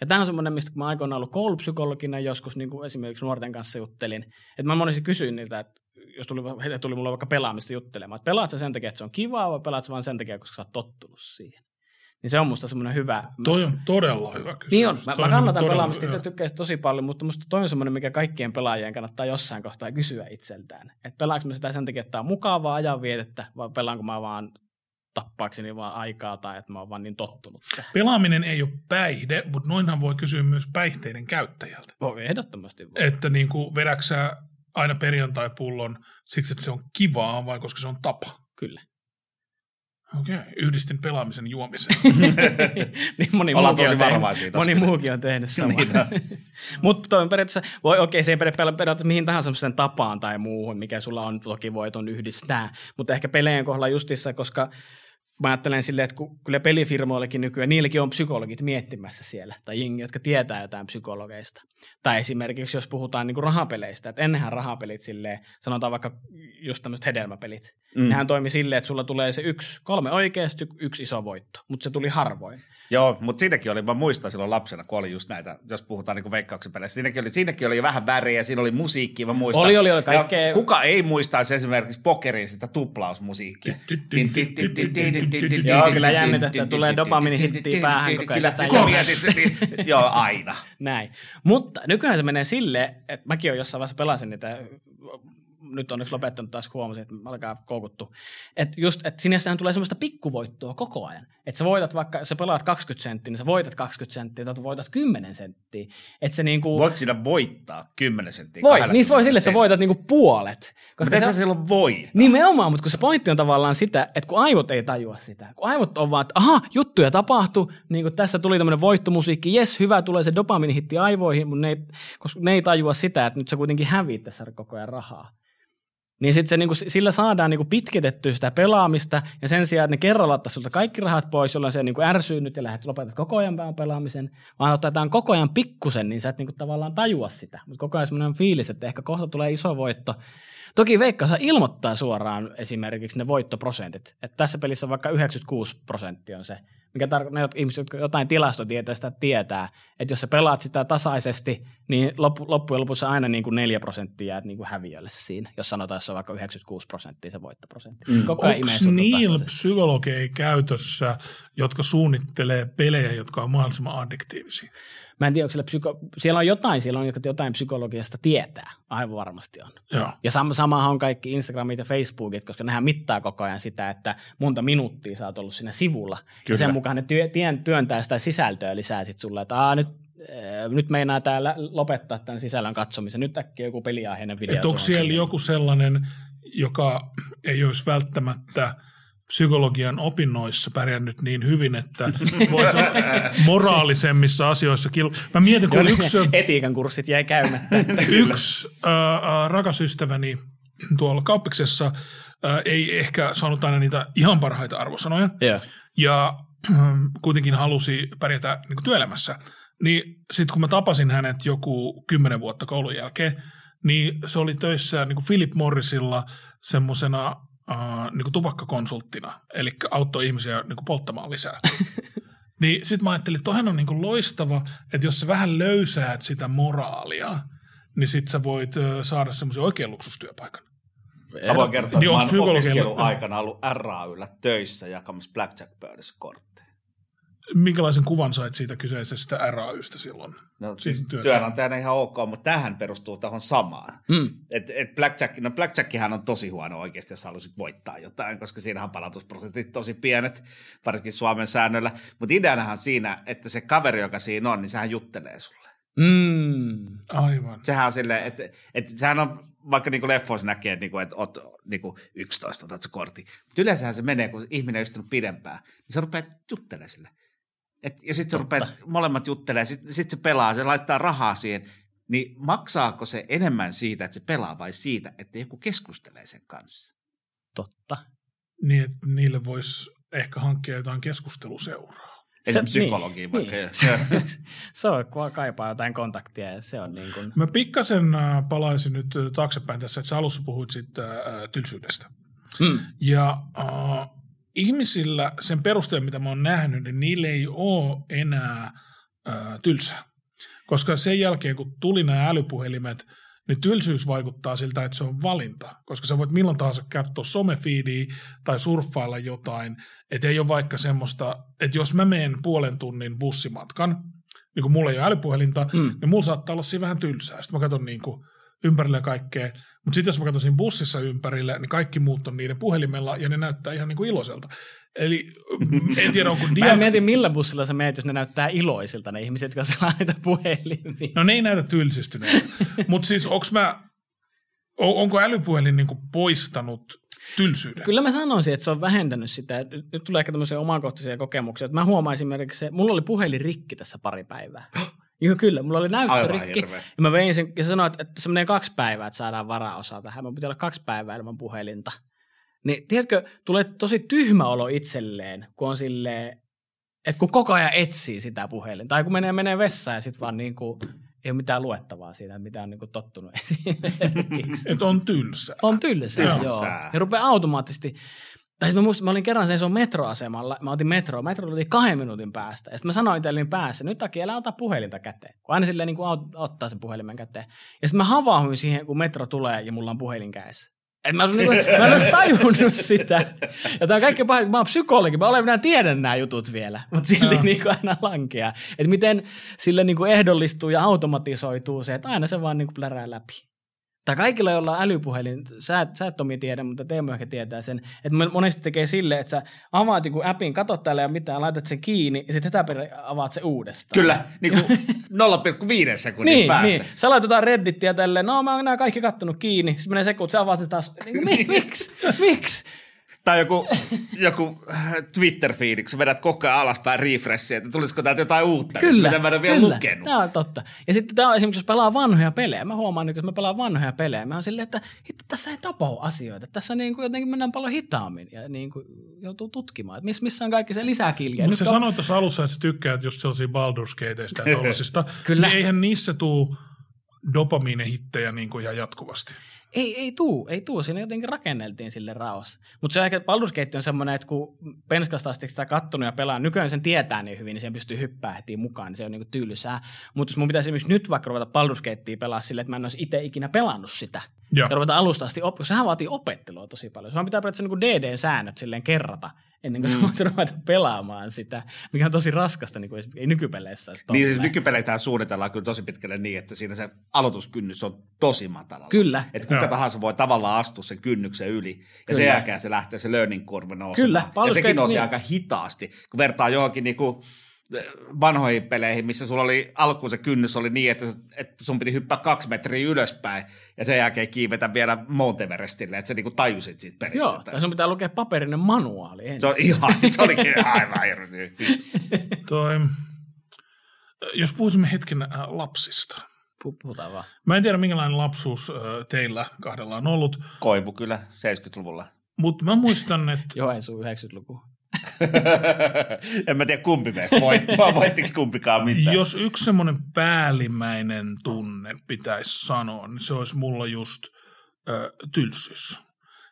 Ja tämä on semmoinen, mistä mä aikoinaan ollut koulupsykologina joskus niin kuin esimerkiksi nuorten kanssa juttelin. Että mä monesti kysyin niiltä, että jos tuli, he tuli mulle vaikka pelaamista juttelemaan, että pelaat sä sen takia, että se on kivaa vai pelaat sä vain sen takia, koska sä oot tottunut siihen. Niin se on musta semmoinen hyvä. Toi on todella hyvä kysymys. Niin on. Mä, mä kannatan pelaamista, itse tykkään tosi paljon, mutta musta toi on semmoinen, mikä kaikkien pelaajien kannattaa jossain kohtaa kysyä itseltään. Että pelaanko mä sitä sen takia, että tämä on mukavaa ajanvietettä, vai pelaanko mä vaan tappaakseni vaan aikaa tai että mä oon vaan niin tottunut. Pelaaminen ei ole päihde, mutta noinhan voi kysyä myös päihteiden käyttäjältä. Voi, ehdottomasti voi. Että niin kuin vedäksä aina perjantai-pullon siksi, että se on kivaa vai koska se on tapa? Kyllä. Okei, okay. yhdistin pelaamisen juomisen. niin moni Ollaan tosi varovaisia. Moni muukin on tehnyt samaa. niin Mutta periaatteessa, voi, okei, okay, se ei periaatteessa mihin tahansa semmoisen tapaan tai muuhun, mikä sulla on, toki voit on yhdistää. Mutta ehkä peleen kohdalla justissa, koska mä ajattelen silleen, että kyllä pelifirmoillekin nykyään, niilläkin on psykologit miettimässä siellä, tai jengi, jotka tietää jotain psykologeista. Tai esimerkiksi, jos puhutaan niin kuin rahapeleistä, että ennenhän rahapelit silleen, sanotaan vaikka just tämmöiset hedelmäpelit, mm. nehän toimi silleen, että sulla tulee se yksi, kolme oikeasti, yksi iso voitto, mutta se tuli harvoin. Joo, mutta siitäkin oli, mä muistan silloin lapsena, kun oli just näitä, jos puhutaan niin veikkauksen peleissä, siinäkin oli, siinäkin oli jo vähän väriä, siinä oli musiikki, mä muistan. Oli, oli, oli kaikkea. kuka ei muistaisi esimerkiksi pokerin sitä tuplausmusiikkia. Joo, kyllä jännitettä, tulee dopamini hittiä päähän koko ajan. Kyllä, mietit se, joo, aina. Näin. Mutta nykyään se menee silleen, että mäkin olen jossain vaiheessa pelasin niitä nyt onneksi lopettanut taas, huomasin, että alkaa koukuttu. Että just, että sinänsä tulee semmoista pikkuvoittoa koko ajan. Että sä voitat vaikka, jos sä pelaat 20 senttiä, niin sä voitat 20 senttiä, tai voitat 10 senttiä. Että se niinku... Voiko siinä voittaa 10 senttiä? Voi, niin voi sille, että sä voitat niinku puolet. Koska mutta et sä silloin voi. Nimenomaan, mutta kun se pointti on tavallaan sitä, että kun aivot ei tajua sitä. Kun aivot on vaan, että aha, juttuja tapahtuu, niin kuin tässä tuli tämmöinen voittomusiikki, jes, hyvä, tulee se dopaminihitti aivoihin, mutta ne ei, koska ne ei tajua sitä, että nyt sä kuitenkin häviit tässä koko ajan rahaa. Niin sitten niinku, sillä saadaan niinku pitkitettyä sitä pelaamista, ja sen sijaan, että ne kerralla ottaa sulta kaikki rahat pois, jolloin se niinku ärsyy nyt ja lähdet lopetat koko ajan pään pelaamisen, vaan otetaan koko ajan pikkusen, niin sä et niinku tavallaan tajua sitä. Mutta koko ajan semmoinen fiilis, että ehkä kohta tulee iso voitto. Toki Veikka saa ilmoittaa suoraan esimerkiksi ne voittoprosentit. Että tässä pelissä vaikka 96 prosenttia on se, mikä tarkoittaa, ne ihmiset, jotain tilastotieteestä tietää, että jos sä pelaat sitä tasaisesti, niin loppu, loppujen lopussa aina niin kuin 4 prosenttia jää niin kuin häviölle siinä, jos sanotaan, että se on vaikka 96 prosenttia se voittoprosentti. Mm. Onko niillä psykologeja käytössä, jotka suunnittelee pelejä, jotka on mahdollisimman addiktiivisia? Mä en tiedä, onko siellä, psyko- siellä on jotain, siellä on jotka jotain psykologiasta tietää, aivan varmasti on. Joo. Ja sam- samahan on kaikki Instagramit ja Facebookit, koska nehän mittaa koko ajan sitä, että monta minuuttia sä oot ollut siinä sivulla. Kyllä. Ja sen mukaan ne työ- työntää sitä sisältöä lisää sit sulle, että Aa, nyt nyt meinaa täällä lopettaa tämän sisällön katsomisen. Nyt äkkiä joku peliaiheinen video. Et onko siellä joku sellainen, joka ei olisi välttämättä psykologian opinnoissa pärjännyt niin hyvin, että voisi moraalisemmissa asioissa. Mä mietin, kun yksi... Etiikan kurssit jäi käymättä. yksi äh, rakas ystäväni tuolla kauppiksessa äh, ei ehkä saanut aina niitä ihan parhaita arvosanoja. Yeah. Ja äh, kuitenkin halusi pärjätä niin työelämässä. Niin sitten kun mä tapasin hänet joku kymmenen vuotta koulun jälkeen, niin se oli töissä niin kuin Philip Morrisilla semmoisena äh, niin tupakkakonsulttina, eli auttoi ihmisiä niin kuin polttamaan lisää. niin sitten mä ajattelin, että tohän on niin kuin loistava, että jos sä vähän löysäät sitä moraalia, niin sitten sä voit saada semmoisen oikean luksustyöpaikan. Mä voin kertoa, niin että mä oon opiskeluaikana ollut RAYllä töissä jakamassa blackjack-pöydässä kortteja minkälaisen kuvan sait siitä kyseisestä RAYstä silloin? No siis työnantajana ihan ok, mutta tähän perustuu tähän samaan. Mm. Et, et Blackjack, no Blackjackihan on tosi huono oikeasti, jos haluaisit voittaa jotain, koska siinähän palautusprosentit tosi pienet, varsinkin Suomen säännöllä. Mutta ideanahan siinä, että se kaveri, joka siinä on, niin sehän juttelee sulle. Mm. Aivan. Sehän on silleen, että, että sehän on, vaikka niin leffoissa näkee, että, niin että oot niin 11, otat se kortti. Mutta yleensähän se menee, kun ihminen on istunut pidempään, niin se rupeaa juttelemaan sille. Et, ja sitten se rupeaa, molemmat juttelee, sitten sit se pelaa, se laittaa rahaa siihen, niin maksaako se enemmän siitä, että se pelaa vai siitä, että joku keskustelee sen kanssa? Totta. Niin, että niille voisi ehkä hankkia jotain keskusteluseuraa. Se, psykologia niin, vaikka. Niin. Se, se on, kun kaipaa jotain kontaktia ja se on niin kuin... Mä pikkasen äh, palaisin nyt äh, taaksepäin tässä, että sä alussa puhuit sitten äh, tylsyydestä. Mm. Ja äh, ihmisillä sen perusteella, mitä mä oon nähnyt, niin niille ei ole enää ö, tylsää. Koska sen jälkeen, kun tuli nämä älypuhelimet, niin tylsyys vaikuttaa siltä, että se on valinta. Koska sä voit milloin tahansa katsoa somefiidiä tai surffailla jotain. Että ei ole vaikka semmoista, että jos mä menen puolen tunnin bussimatkan, niin kun mulla ei ole älypuhelinta, mm. niin mulla saattaa olla siinä vähän tylsää. Sitten mä katson niin kuin ympärille kaikkea. Mutta sitten jos mä katsoisin bussissa ympärille, niin kaikki muut on niiden puhelimella ja ne näyttää ihan niin kuin iloiselta. Eli en tiedä, onko dia... Mä en mieti, millä bussilla sä meet, jos ne näyttää iloisilta, ne ihmiset, jotka selaa niitä puhelimia. No ne ei näytä tylsistyneitä. Mutta siis onko mä, onko älypuhelin niin kuin poistanut tylsyyden? Kyllä mä sanoisin, että se on vähentänyt sitä. Nyt tulee ehkä tämmöisiä omakohtaisia kokemuksia. Mä huomaan esimerkiksi se, mulla oli puhelin rikki tässä pari päivää. Joo, kyllä. Mulla oli näyttörikki. Ja mä vein sen, ja sanoin, että se menee kaksi päivää, että saadaan varaosaa tähän. Mä pitää olla kaksi päivää ilman puhelinta. Niin tiedätkö, tulee tosi tyhmä olo itselleen, kun on silleen, että kun koko ajan etsii sitä puhelinta. Tai kun menee, menee vessaan ja sitten vaan niin kuin, ei ole mitään luettavaa siitä, mitä on niin kuin tottunut esimerkiksi. Että on tylsä. On tylsä, joo. joo. Ja rupeaa automaattisesti tai mä, muistin, mä olin kerran seisoo metroasemalla, mä otin metro, metro oli kahden minuutin päästä. Ja sitten mä sanoin itselleni päässä, nyt takia älä ota puhelinta käteen. Kun aina silleen niin kuin ottaa sen puhelimen käteen. Ja sitten mä havahduin siihen, kun metro tulee ja mulla on puhelin kädessä. Et mä, niin kuin, mä en olisi tajunnut sitä. Ja tämä on kaikki paha, mä oon psykologi, mä olen, minä tiedän nämä jutut vielä, mutta silti no. niin kuin aina lankeaa. Että miten sille niin kuin ehdollistuu ja automatisoituu se, että aina se vaan niin kuin plärää läpi tai kaikilla, joilla on älypuhelin, sä, sä et Tomi tiedä, mutta Teemu ehkä tietää sen, että monesti tekee silleen, että sä avaat joku appin, katot täällä ja mitään, laitat sen kiinni ja sitten hätäperi avaat se uudestaan. Kyllä, niin kuin 0,5 sekunnin niin, päästä. Niin, sä laitat Reddittiä tälleen, no mä oon nämä kaikki kattonut kiinni, sitten menee sekunti, sä avaat taas, niin, miksi, miksi? Tai joku, joku äh, Twitter-fiidi, kun sä vedät koko ajan alaspäin refreshia, että tulisiko täältä jotain uutta, kyllä, mitä mä en ole vielä kyllä. lukenut. Tämä on totta. Ja sitten tämä on esimerkiksi, jos pelaa vanhoja pelejä. Mä huomaan, että jos mä pelaan vanhoja pelejä, mä oon silleen, että hitto, tässä ei tapahdu asioita. Tässä niin kuin jotenkin mennään paljon hitaammin ja niin kuin joutuu tutkimaan, että miss, missä on kaikki se lisäkilje. Mutta sä on... sanoit tuossa alussa, että sä tykkäät just sellaisia Baldur's Gateista ja tollasista. Kyllä. Niin eihän niissä tuu dopamiinehittejä niin kuin ihan jatkuvasti. Ei, ei tuu, ei tuu. Siinä jotenkin rakenneltiin sille raossa. Mutta se on ehkä, Baldur's Gate on semmoinen, että kun penskasta asti sitä kattonut ja pelaa, nykyään sen tietää niin hyvin, niin siihen pystyy hyppää heti mukaan, niin se on niin tylsää. Mutta jos mun pitäisi esimerkiksi nyt vaikka ruveta Baldur's Gatea pelaa silleen, että mä en olisi itse ikinä pelannut sitä, Joo. ja ruveta alusta asti oppia, sehän vaatii opettelua tosi paljon. Sehän pitää periaatteessa niin DD-säännöt silleen kerrata, ennen kuin mm. sä voit ruveta pelaamaan sitä, mikä on tosi raskasta niin kuin ei nykypeleissä. Niin siis tolleen. nykypeleitä suunnitellaan kyllä tosi pitkälle niin, että siinä se aloituskynnys on tosi matala. Kyllä. Että kuka Joo. tahansa voi tavallaan astua sen kynnyksen yli, ja Kyllä. sen jälkeen se lähtee se learning curve nousemaan. Kyllä, ja Baldur's sekin nousi niin. aika hitaasti, kun vertaa johonkin niinku vanhoihin peleihin, missä sulla oli alkuun se kynnys oli niin, että, että sun piti hyppää kaksi metriä ylöspäin ja sen jälkeen kiivetä vielä Mount Everestille, että sä niinku tajusit siitä pelistä. Joo, että- tai sun pitää lukea paperinen manuaali ensin. se on ihan, se olikin aivan eri. Toi, jos puhuisimme hetken äh, lapsista. Pu- Puhutaan vaan. Mä en tiedä, minkälainen lapsuus äh, teillä kahdella on ollut, Koivu kyllä 70-luvulla. mutta mä muistan, että Joensuu 90-luku. en mä tiedä kumpi meistä voitti, vai voittiko kumpikaan mitään. jos yksi semmoinen päällimmäinen tunne pitäisi sanoa, niin se olisi mulla just ö, tylsyys.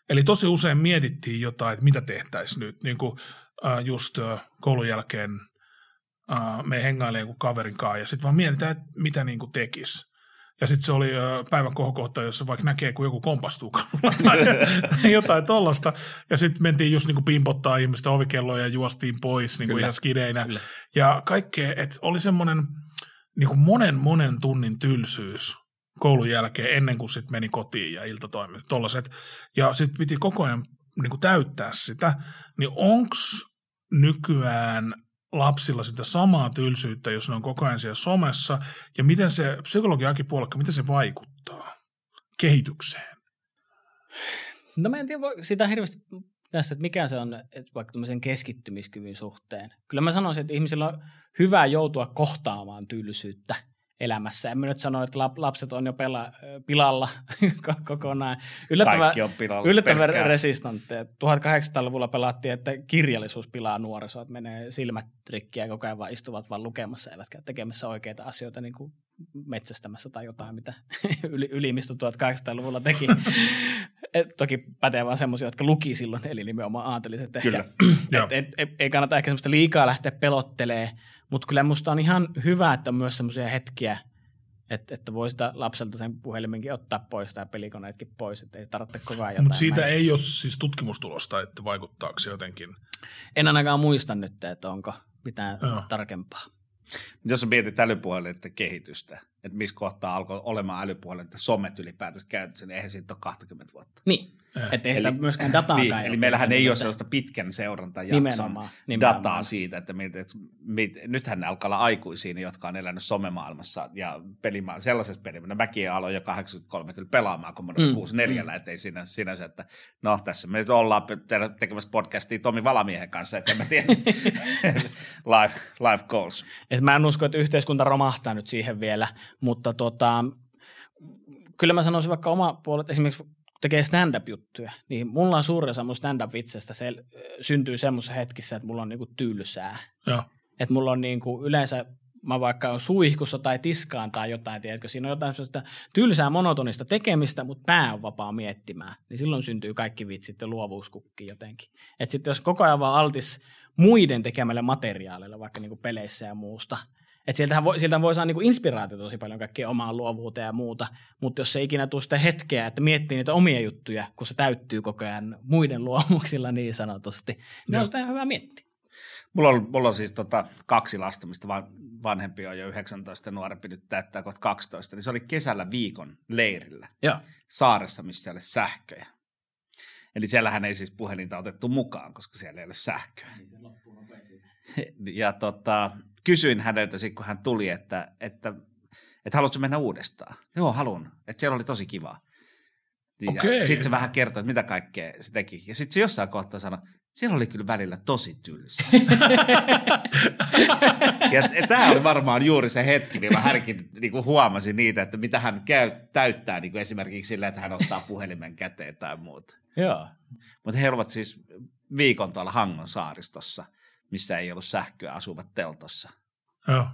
Eli tosi usein mietittiin jotain, että mitä tehtäisiin nyt. Niin kuin äh, just äh, koulun jälkeen me hengailee kaverin kanssa ja sitten vaan mietitään, että mitä niin tekisi. Ja sitten se oli päivän kohokohta, jossa vaikka näkee, kun joku kompastuu kadulla tai, tai jotain tollasta. Ja sitten mentiin just niin kuin pimpottaa ihmistä ovikelloja ja juostiin pois niin Kyllä. ihan skideinä. Kyllä. Ja kaikkea, että oli semmoinen niin kuin monen monen tunnin tylsyys koulun jälkeen ennen kuin sitten meni kotiin ja iltatoimet, tollaset. Ja sitten piti koko ajan niin kuin täyttää sitä. Niin onks nykyään lapsilla sitä samaa tylsyyttä, jos ne on koko ajan siellä somessa, ja miten se psykologiakin puolella, miten se vaikuttaa kehitykseen? No mä en tiedä sitä hirveästi tässä, että mikä se on että vaikka tämmöisen keskittymiskyvyn suhteen. Kyllä mä sanoisin, että ihmisillä on hyvä joutua kohtaamaan tylsyyttä elämässä. En mä nyt sano, että lap- lapset on jo pela- pilalla ko- kokonaan. Yllättävän, Kaikki on pilalla. yllättävän pelkkää. resistantteja. 1800-luvulla pelattiin, että kirjallisuus pilaa nuorisoa, että menee silmät rikkiä ja koko ajan vaan istuvat vaan lukemassa, eivätkä tekemässä oikeita asioita niin kuin metsästämässä tai jotain, mitä yli, ylimistö 1800-luvulla teki. Et toki pätee vaan semmoisia, jotka luki silloin, eli nimenomaan aateliset ehkä. Kyllä. Joo. Et, et, et, ei kannata ehkä semmoista liikaa lähteä pelottelee, mutta kyllä musta on ihan hyvä, että on myös semmoisia hetkiä, että, että voi sitä lapselta sen puhelimenkin ottaa pois tai pelikoneetkin pois, että ei tarvitse koko ajan jotain. Mutta siitä mäiskiä. ei ole siis tutkimustulosta, että vaikuttaako se jotenkin. En ainakaan muista nyt, että onko mitään Joo. tarkempaa. Jos mietit älypuhelinten kehitystä, että missä kohtaa alkoi olemaan älypuhelinten somet ylipäätänsä käytössä, niin eihän siitä ole 20 vuotta. Niin, Eh. että ei sitä Eli- myöskään dataa Niin, eli meillähän ei ole sellaista pitkän seurantajakson Nimenomaan, nimenomaan. dataa siitä, että mit, et, mit, nythän ne alkaa olla aikuisia, jotka on elänyt somemaailmassa ja pelimaailmassa, sellaisessa pelimaailmassa. No mäkin aloin jo 83 kyllä pelaamaan Commodore Mm, 64, mm. että ei sinä, sinänsä, että no tässä me nyt ollaan tekemässä podcastia Tomi Valamiehen kanssa, että mä tiedä, live, live calls. Et mä en usko, että yhteiskunta romahtaa nyt siihen vielä, mutta tota, kyllä mä sanoisin vaikka oma puolet, esimerkiksi tekee stand-up-juttuja, niin mulla on suurin osa mun stand-up-vitsestä se, syntyy semmoisessa hetkissä, että mulla on niinku tylsää. Joo. Että mulla on niinku yleensä, mä vaikka on suihkussa tai tiskaan tai jotain, tiedätkö, siinä on jotain sellaista tylsää monotonista tekemistä, mutta pää on vapaa miettimään, niin silloin syntyy kaikki vitsit ja luovuuskukki jotenkin. Että sitten jos koko ajan vaan altis muiden tekemälle materiaaleille, vaikka niinku peleissä ja muusta, että sieltähän voi, sieltä voi saada niinku inspiraatiota tosi paljon kaikkea omaan luovuuteen ja muuta, mutta jos se ikinä tule sitä hetkeä, että miettii niitä omia juttuja, kun se täyttyy koko ajan muiden luomuksilla niin sanotusti, niin Joo. on sitä ihan hyvä miettiä. Mulla on, mulla on siis tota, kaksi lasta, mistä van, vanhempi on jo 19 ja nuorempi nyt täyttää kohta 12, niin se oli kesällä viikon leirillä Joo. saaressa, missä ei ole sähköjä. Eli siellähän ei siis puhelinta otettu mukaan, koska siellä ei ole sähköä. Ja tota, kysyin häneltä sitten, kun hän tuli, että, että, että haluatko mennä uudestaan? Joo, haluan. Että siellä oli tosi kiva. Okei. Sitten se vähän kertoi, että mitä kaikkea se teki. Ja sitten se jossain kohtaa sanoi, siellä oli kyllä välillä tosi tylsä. ja, tämä oli varmaan juuri se hetki, millä hänkin niin huomasi niitä, että mitä hän käy, täyttää niin kuin esimerkiksi sillä, että hän ottaa puhelimen käteen tai muuta. Joo. Mutta he olivat siis viikon tuolla Hangon saaristossa, missä ei ollut sähköä, asuvat teltossa. Joo.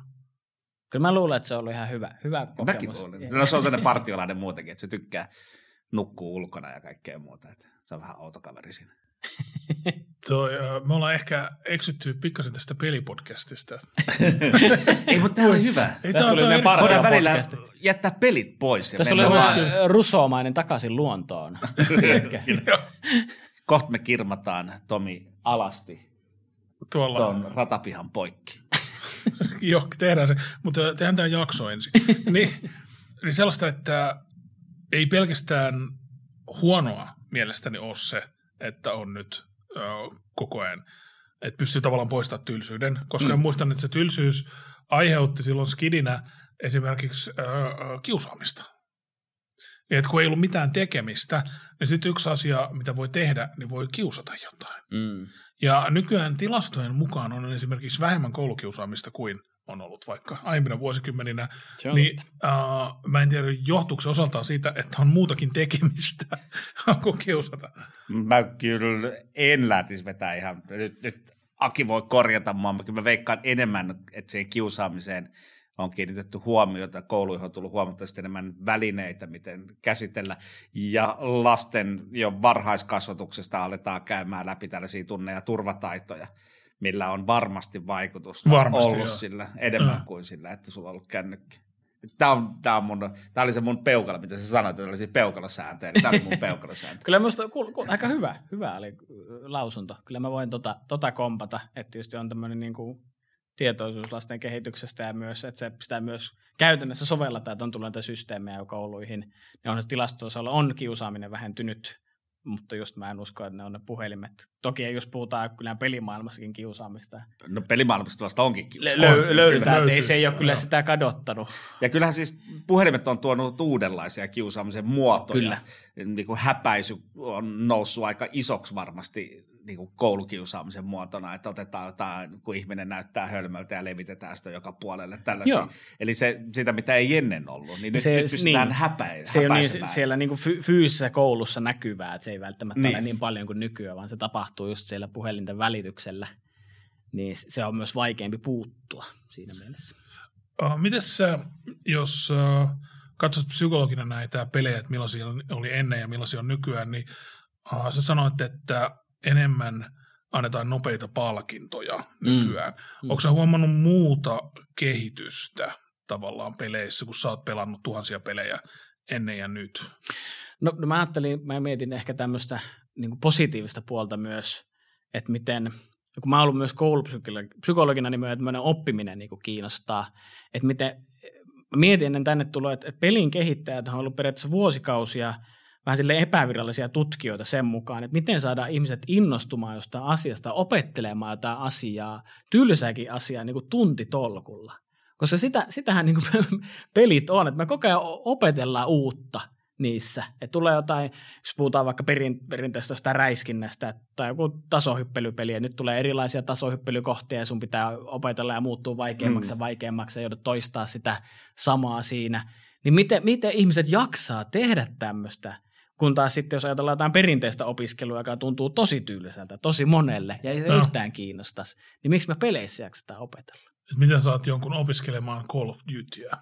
Kyllä mä luulen, että se on ollut ihan hyvä, hyvä Mäkin kokemus. luulen. No se on sellainen partiolainen muutenkin, että se tykkää nukkuu ulkona ja kaikkea muuta. Että se on vähän autokaveri siinä. Toi, me ollaan ehkä eksytty pikkasen tästä pelipodcastista. Ei, mutta tämä oli hyvä. Ei, Tästä tuli parhaat Voidaan välillä podcasti. jättää pelit pois. Ja Tästä oli vaan- vähän rusomainen takaisin luontoon. Kohta me kirmataan Tomi alasti tuolla. tuon ratapihan poikki. Joo, tehdään se, mutta tehdään tämä jakso ensin. niin, niin sellaista, että ei pelkästään huonoa mielestäni ole se, että on nyt ö, koko ajan, että pystyy tavallaan poistamaan tylsyyden, koska mm. muistan, että se tylsyys aiheutti silloin skidinä esimerkiksi ö, ö, kiusaamista. Ja että kun ei ollut mitään tekemistä, niin sitten yksi asia, mitä voi tehdä, niin voi kiusata jotain. Mm. Ja nykyään tilastojen mukaan on esimerkiksi vähemmän koulukiusaamista kuin on ollut vaikka aiempina vuosikymmeninä. Niin, uh, mä en tiedä, johtuuko se osaltaan siitä, että on muutakin tekemistä kuin kiusata. Mä kyllä en lähtisi vetää ihan, nyt, nyt Aki voi korjata mua, mutta kyllä mä veikkaan enemmän, että siihen kiusaamiseen on kiinnitetty huomiota. Kouluihin on tullut huomattavasti enemmän välineitä, miten käsitellä. Ja lasten jo varhaiskasvatuksesta aletaan käymään läpi tällaisia tunne- ja turvataitoja, millä on varmasti vaikutusta Varmasti, ollut joo. sillä enemmän Joo. kuin sillä, että sulla on ollut kännykkä. Tämä, on, tämä, on mun, tämä oli se mun peukalo, mitä sä sanoit, että tällaisia peukalosääntöjä. niin Tämä oli mun peukalosääntö. Kyllä minusta kuul, kuul, aika hyvä, hyvä oli lausunto. Kyllä mä voin tota, tota kompata, että tietysti on tämmöinen niin kuin tietoisuus lasten kehityksestä ja myös, että se sitä myös käytännössä sovelletaan, että on tullut näitä systeemejä jo kouluihin. Ja on se tilastotasolla on kiusaaminen vähentynyt, mutta just mä en usko, että ne on ne puhelimet. Toki jos puhutaan kyllä pelimaailmassakin kiusaamista. No pelimaailmasta vasta onkin Lö- löy- kyllä löydetään, että ei, löytyy. se ei ole kyllä Joo. sitä kadottanut. Ja kyllähän siis puhelimet on tuonut uudenlaisia kiusaamisen muotoja. Kyllä. Niin kuin häpäisy on noussut aika isoksi varmasti niin kuin koulukiusaamisen muotona, että otetaan jotain, kun ihminen näyttää hölmöltä ja levitetään sitä joka puolelle. Tällaisia. Joo. Se, Eli sitä, mitä ei ennen ollut, niin nyt, Se- nyt pystytään niin. häpäi, Se on niin, häpäisemään. siellä niin fy- fyysisessä koulussa näkyvää, että se ei välttämättä Niin. ole niin paljon kuin nykyään, vaan se tapahtuu just siellä puhelinten välityksellä. Niin se on myös vaikeampi puuttua siinä mielessä. Uh, mites sä, jos uh, katsot psykologina näitä pelejä, että millaisia oli ennen ja millaisia on nykyään, niin uh, sä sanoit, että enemmän annetaan nopeita palkintoja nykyään. Mm. Mm. Onko sä huomannut muuta kehitystä tavallaan peleissä, kun sä oot pelannut tuhansia pelejä ennen ja nyt? No, no mä ajattelin, mä mietin ehkä tämmöistä niin positiivista puolta myös, että miten, kun mä oon ollut myös koulupsykologina, niin myös tämmöinen oppiminen niin kiinnostaa, että miten, mä mietin ennen tänne tuloa, että, että pelin kehittäjät on ollut periaatteessa vuosikausia vähän sille epävirallisia tutkijoita sen mukaan, että miten saadaan ihmiset innostumaan jostain asiasta, opettelemaan jotain asiaa, tylsääkin asiaa niin kuin tuntitolkulla. Koska sitä, sitähän niin kuin pelit on, että me koko ajan opetellaan uutta niissä. Että tulee jotain, jos puhutaan vaikka perin, perinteistä sitä räiskinnästä tai joku tasohyppelypeli, ja nyt tulee erilaisia tasohyppelykohtia, ja sun pitää opetella ja muuttuu vaikeammaksi ja Mm. vaikeammaksi, ja joudut toistaa sitä samaa siinä. Niin miten, miten ihmiset jaksaa tehdä tämmöistä? Kun taas sitten, jos ajatellaan jotain perinteistä opiskelua, joka tuntuu tosi tylsältä, tosi monelle, ja ei se No. yhtään kiinnostaisi, niin miksi me peleissä jaksetaan opetella? Et miten saat jonkun opiskelemaan Call of Dutyä?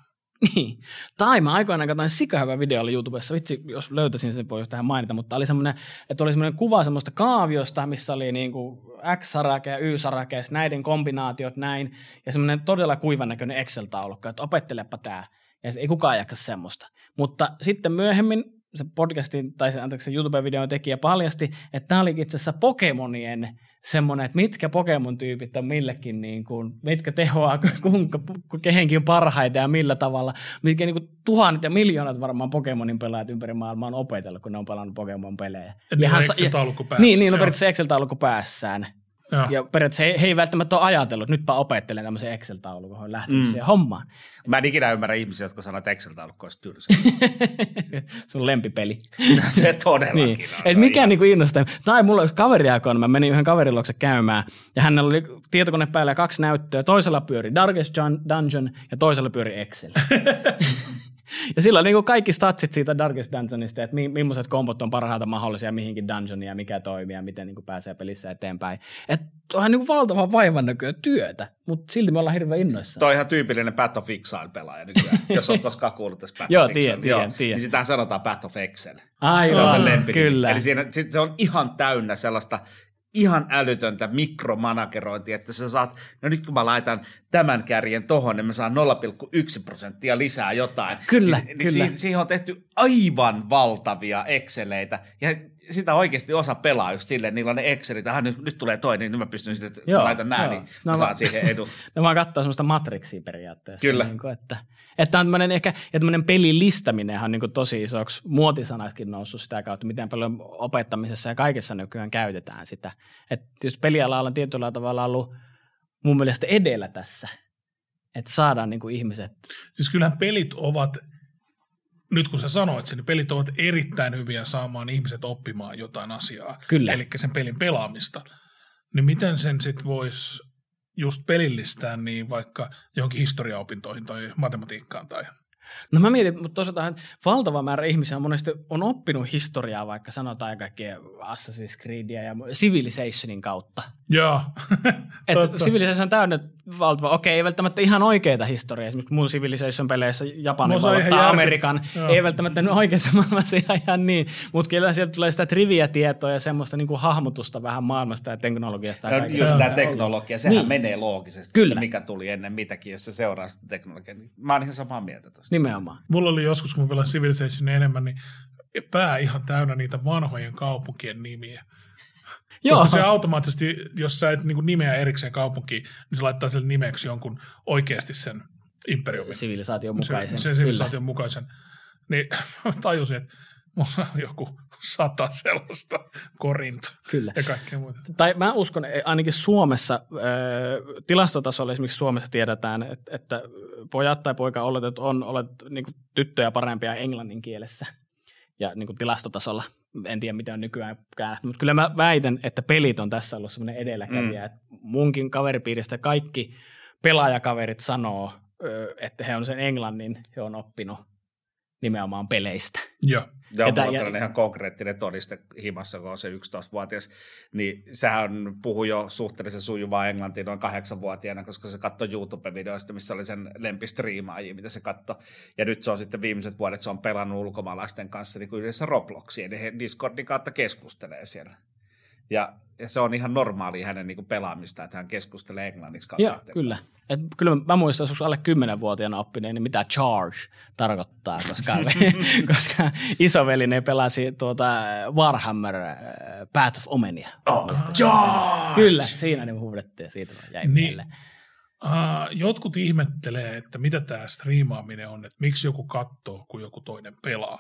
Niin. Tai mä aikoinaan katsoin sikahyvä video oli YouTubessa, vitsi, jos löytäisin sen, voi tähän mainita, mutta oli semmoinen, että oli semmoinen kuva semmoista kaaviosta, missä oli niin kuin X-sarake ja Y-sarake, näiden kombinaatiot näin, ja semmoinen todella kuivan näköinen Excel-taulukko, että opettelepa tämä, ja ei kukaan jaksa semmoista. Mutta sitten myöhemmin se podcastin, tai se, anteeksi, se YouTube-videon tekijä paljasti, että tämä oli itse asiassa Pokemonien semmoinen, että mitkä Pokemon-tyypit on millekin, niin kuin, mitkä tehoaa kuinka, kehenkin parhaita ja millä tavalla, mitkä niin kuin, tuhannet ja miljoonat varmaan Pokemonin pelaajat ympäri maailmaa on opetellut, kun ne on pelannut Pokemon-pelejä. Et hän Excel-taulukko päässä. Niin, niillä on periaatteessa Excel-taulukko päässään. Joo. Ja periaatteessa he, he ei välttämättä ole ajatellut, että nytpä opettelen tämmöisen Excel-taulukon, on lähtenyt Mm. siihen hommaan. Mä en ikinä ymmärrä ihmisiä, jotka sanoo, että Excel-taulukko olisi tylsä. Sun lempipeli. se todellakin Niin. on. Et mikä ihan- niinku innostaa. Tai mulla oli kaveri aikoina, mä menin yhden kaverin luokse käymään, ja hänellä oli tietokone päällä kaksi näyttöä. Toisella pyöri Darkest Dun- Dungeon ja toisella pyöri Excel. ja sillä on niin kuin kaikki statsit siitä Darkest Dungeonista, että mi- millaiset kompot on parhaita mahdollisia mihinkin dungeonia ja mikä toimii ja miten niin kuin pääsee pelissä eteenpäin. Että onhan niin kuin valtavan vaivan näköä työtä, mutta silti me ollaan hirveän innoissaan. Toi on ihan tyypillinen Path of Exile pelaaja nykyään, jos olet koskaan kuullut tästä Path Joo, of Exile. tiedän, tiedän, tiedän. Niin sitähän sanotaan Path of Excel. Aivan, Se on se lempinimi. kyllä. Eli siinä, se on ihan täynnä sellaista ihan älytöntä mikromanagerointia, että sä saat, no nyt kun mä laitan tämän kärjen tohon, niin mä saan 0,1 prosenttia lisää jotain. Kyllä, niin, kyllä. Niin siihen on tehty aivan valtavia Exceleitä, ja sitä oikeasti osa pelaa just silleen, niillä on ne Excelit, että nyt, nyt tulee toinen, niin mä pystyn sitten, että Joo, mä laitan nää, joo. niin No mä mä- saan siihen edun. No vaan katsoa semmoista matrixia periaatteessa. Kyllä. Niin kuin, että, että on tämmöinen ehkä, ja tämmöinen pelilistäminen on niin kuin tosi isoksi muotisanaksikin noussut sitä kautta, miten paljon opettamisessa ja kaikessa nykyään käytetään sitä. Että tietysti pelialalla on tietyllä tavalla ollut mun mielestä edellä tässä, että saadaan niin kuin ihmiset, Siis kyllähän pelit ovat, nyt kun sä sanoit sen, niin pelit ovat erittäin hyviä saamaan ihmiset oppimaan jotain asiaa. Kyllä. Eli sen pelin pelaamista. Niin miten sen sitten voisi just pelillistää niin vaikka johonkin historiaopintoihin tai matematiikkaan tai... No mä mietin, mutta toisaalta valtava määrä ihmisiä on monesti on oppinut historiaa, vaikka sanotaan kaikkea Assassin's Creedia ja Civilizationin kautta. Joo, Et totta. Civilization on täynnä valtava, okei, ei välttämättä ihan oikeita historiaa. Esimerkiksi mun Civilization-peleissä Japani No valottaa Amerikan. Joo. Ei välttämättä nyt oikeassa maailmassa ihan, ihan niin, mutta kyllä sieltä tulee sitä trivia-tietoa ja semmoista niin kuin hahmotusta vähän maailmasta ja teknologiasta. Ja No, just tämä teknologia, sehän Niin. menee loogisesti, Kyllä. että mikä tuli ennen mitäkin, jos se seuraa sitä teknologiaa. Niin Mä oon ihan samaa mieltä tuosta. Nimenomaan. Mulla oli joskus, kun mä pelasin Civilizationia enemmän, niin pää ihan täynnä niitä vanhojen kaupunkien nimiä. Joo, Koska se automaattisesti, jos sä et niin nimeä erikseen kaupunkiin, niin se laittaa sen nimeksi jonkun oikeasti sen imperiumin. sivilisaation Se, mukaisen. se sivilisaation mukaisen. Niin tajusin, että mulla on joku sata sellaista, korint Kyllä. ja kaikkea muuta. tai mä uskon, että ainakin Suomessa, tilastotasolla esimerkiksi Suomessa tiedetään, että, että pojat tai poika oletet on olet niin kuin tyttöjä parempia englannin kielessä. Ja niin kuin tilastotasolla, en tiedä miten on nykyään käännetty, mutta kyllä mä väitän, että pelit on tässä ollut semmoinen edelläkävijä. Mm. Munkin kaveripiiristä kaikki pelaajakaverit sanoo, että he on sen englannin, he on oppinut nimenomaan peleistä. Joo. Ja mulla on ja- tällainen ihan konkreettinen todiste himassa, kun on se 11-vuotias, niin sehän puhui jo suhteellisen sujuvaa englantia noin kahdeksanvuotiaana, koska se katsoi YouTube-videoista, missä oli sen lempistriimaajia, mitä se katsoi. Ja nyt se on sitten viimeiset vuodet, se on pelannut ulkomaalaisten kanssa niin kuin yhdessä Robloxia, niin he Discordin kautta keskustelee siellä. Ja, ja se on ihan normaali hänen niin pelaamista, että hän keskustelee englanniksi Joo, kyllä. Et kyllä mä muistan joskus alle 10-vuotiaana oppineen, niin mitä charge tarkoittaa, koska, koska isovelini pelasi tuota Warhammer äh, Path of Omenia. Oh, Mistä- charge! Kyllä, siinä niin huudettiin ja siitä jäi Niin. mieleen. Uh, jotkut ihmettelee, että mitä tämä striimaaminen on, että miksi joku katsoo, kun joku toinen pelaa.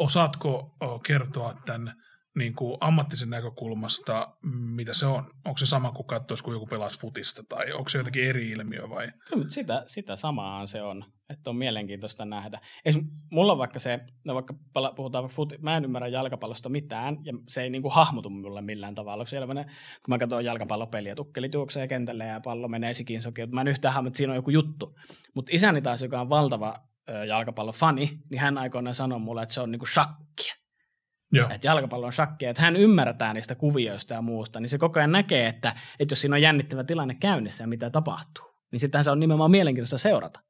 Osaatko uh, kertoa tämän niin kuin ammattisen näkökulmasta, mitä se on? Onko se sama kuin katsoisi, kun joku pelaisi futista, tai onko se jotenkin eri ilmiö vai? Kyllä, sitä, sitä samaa se on, että on mielenkiintoista nähdä. Esim, mulla vaikka se, no vaikka puhutaan vaikka futi, mä en ymmärrä jalkapallosta mitään, ja se ei niinku hahmotu mulle millään tavalla. Menee, kun mä katson jalkapallopeliä, tukkeli juoksee kentälle ja pallo menee sikin sokiin, mä en yhtään hahmota, että siinä on joku juttu. Mutta isäni taas, joka on valtava jalkapallofani, niin hän aikoinaan sanoi mulle, että se on niinku shakkia. Joo. Että jalkapallo on shakkia, että hän ymmärtää niistä kuvioista ja muusta, niin se koko ajan näkee, että, että jos siinä on jännittävä tilanne käynnissä ja mitä tapahtuu, niin sittenhän se on nimenomaan mielenkiintoista seurata.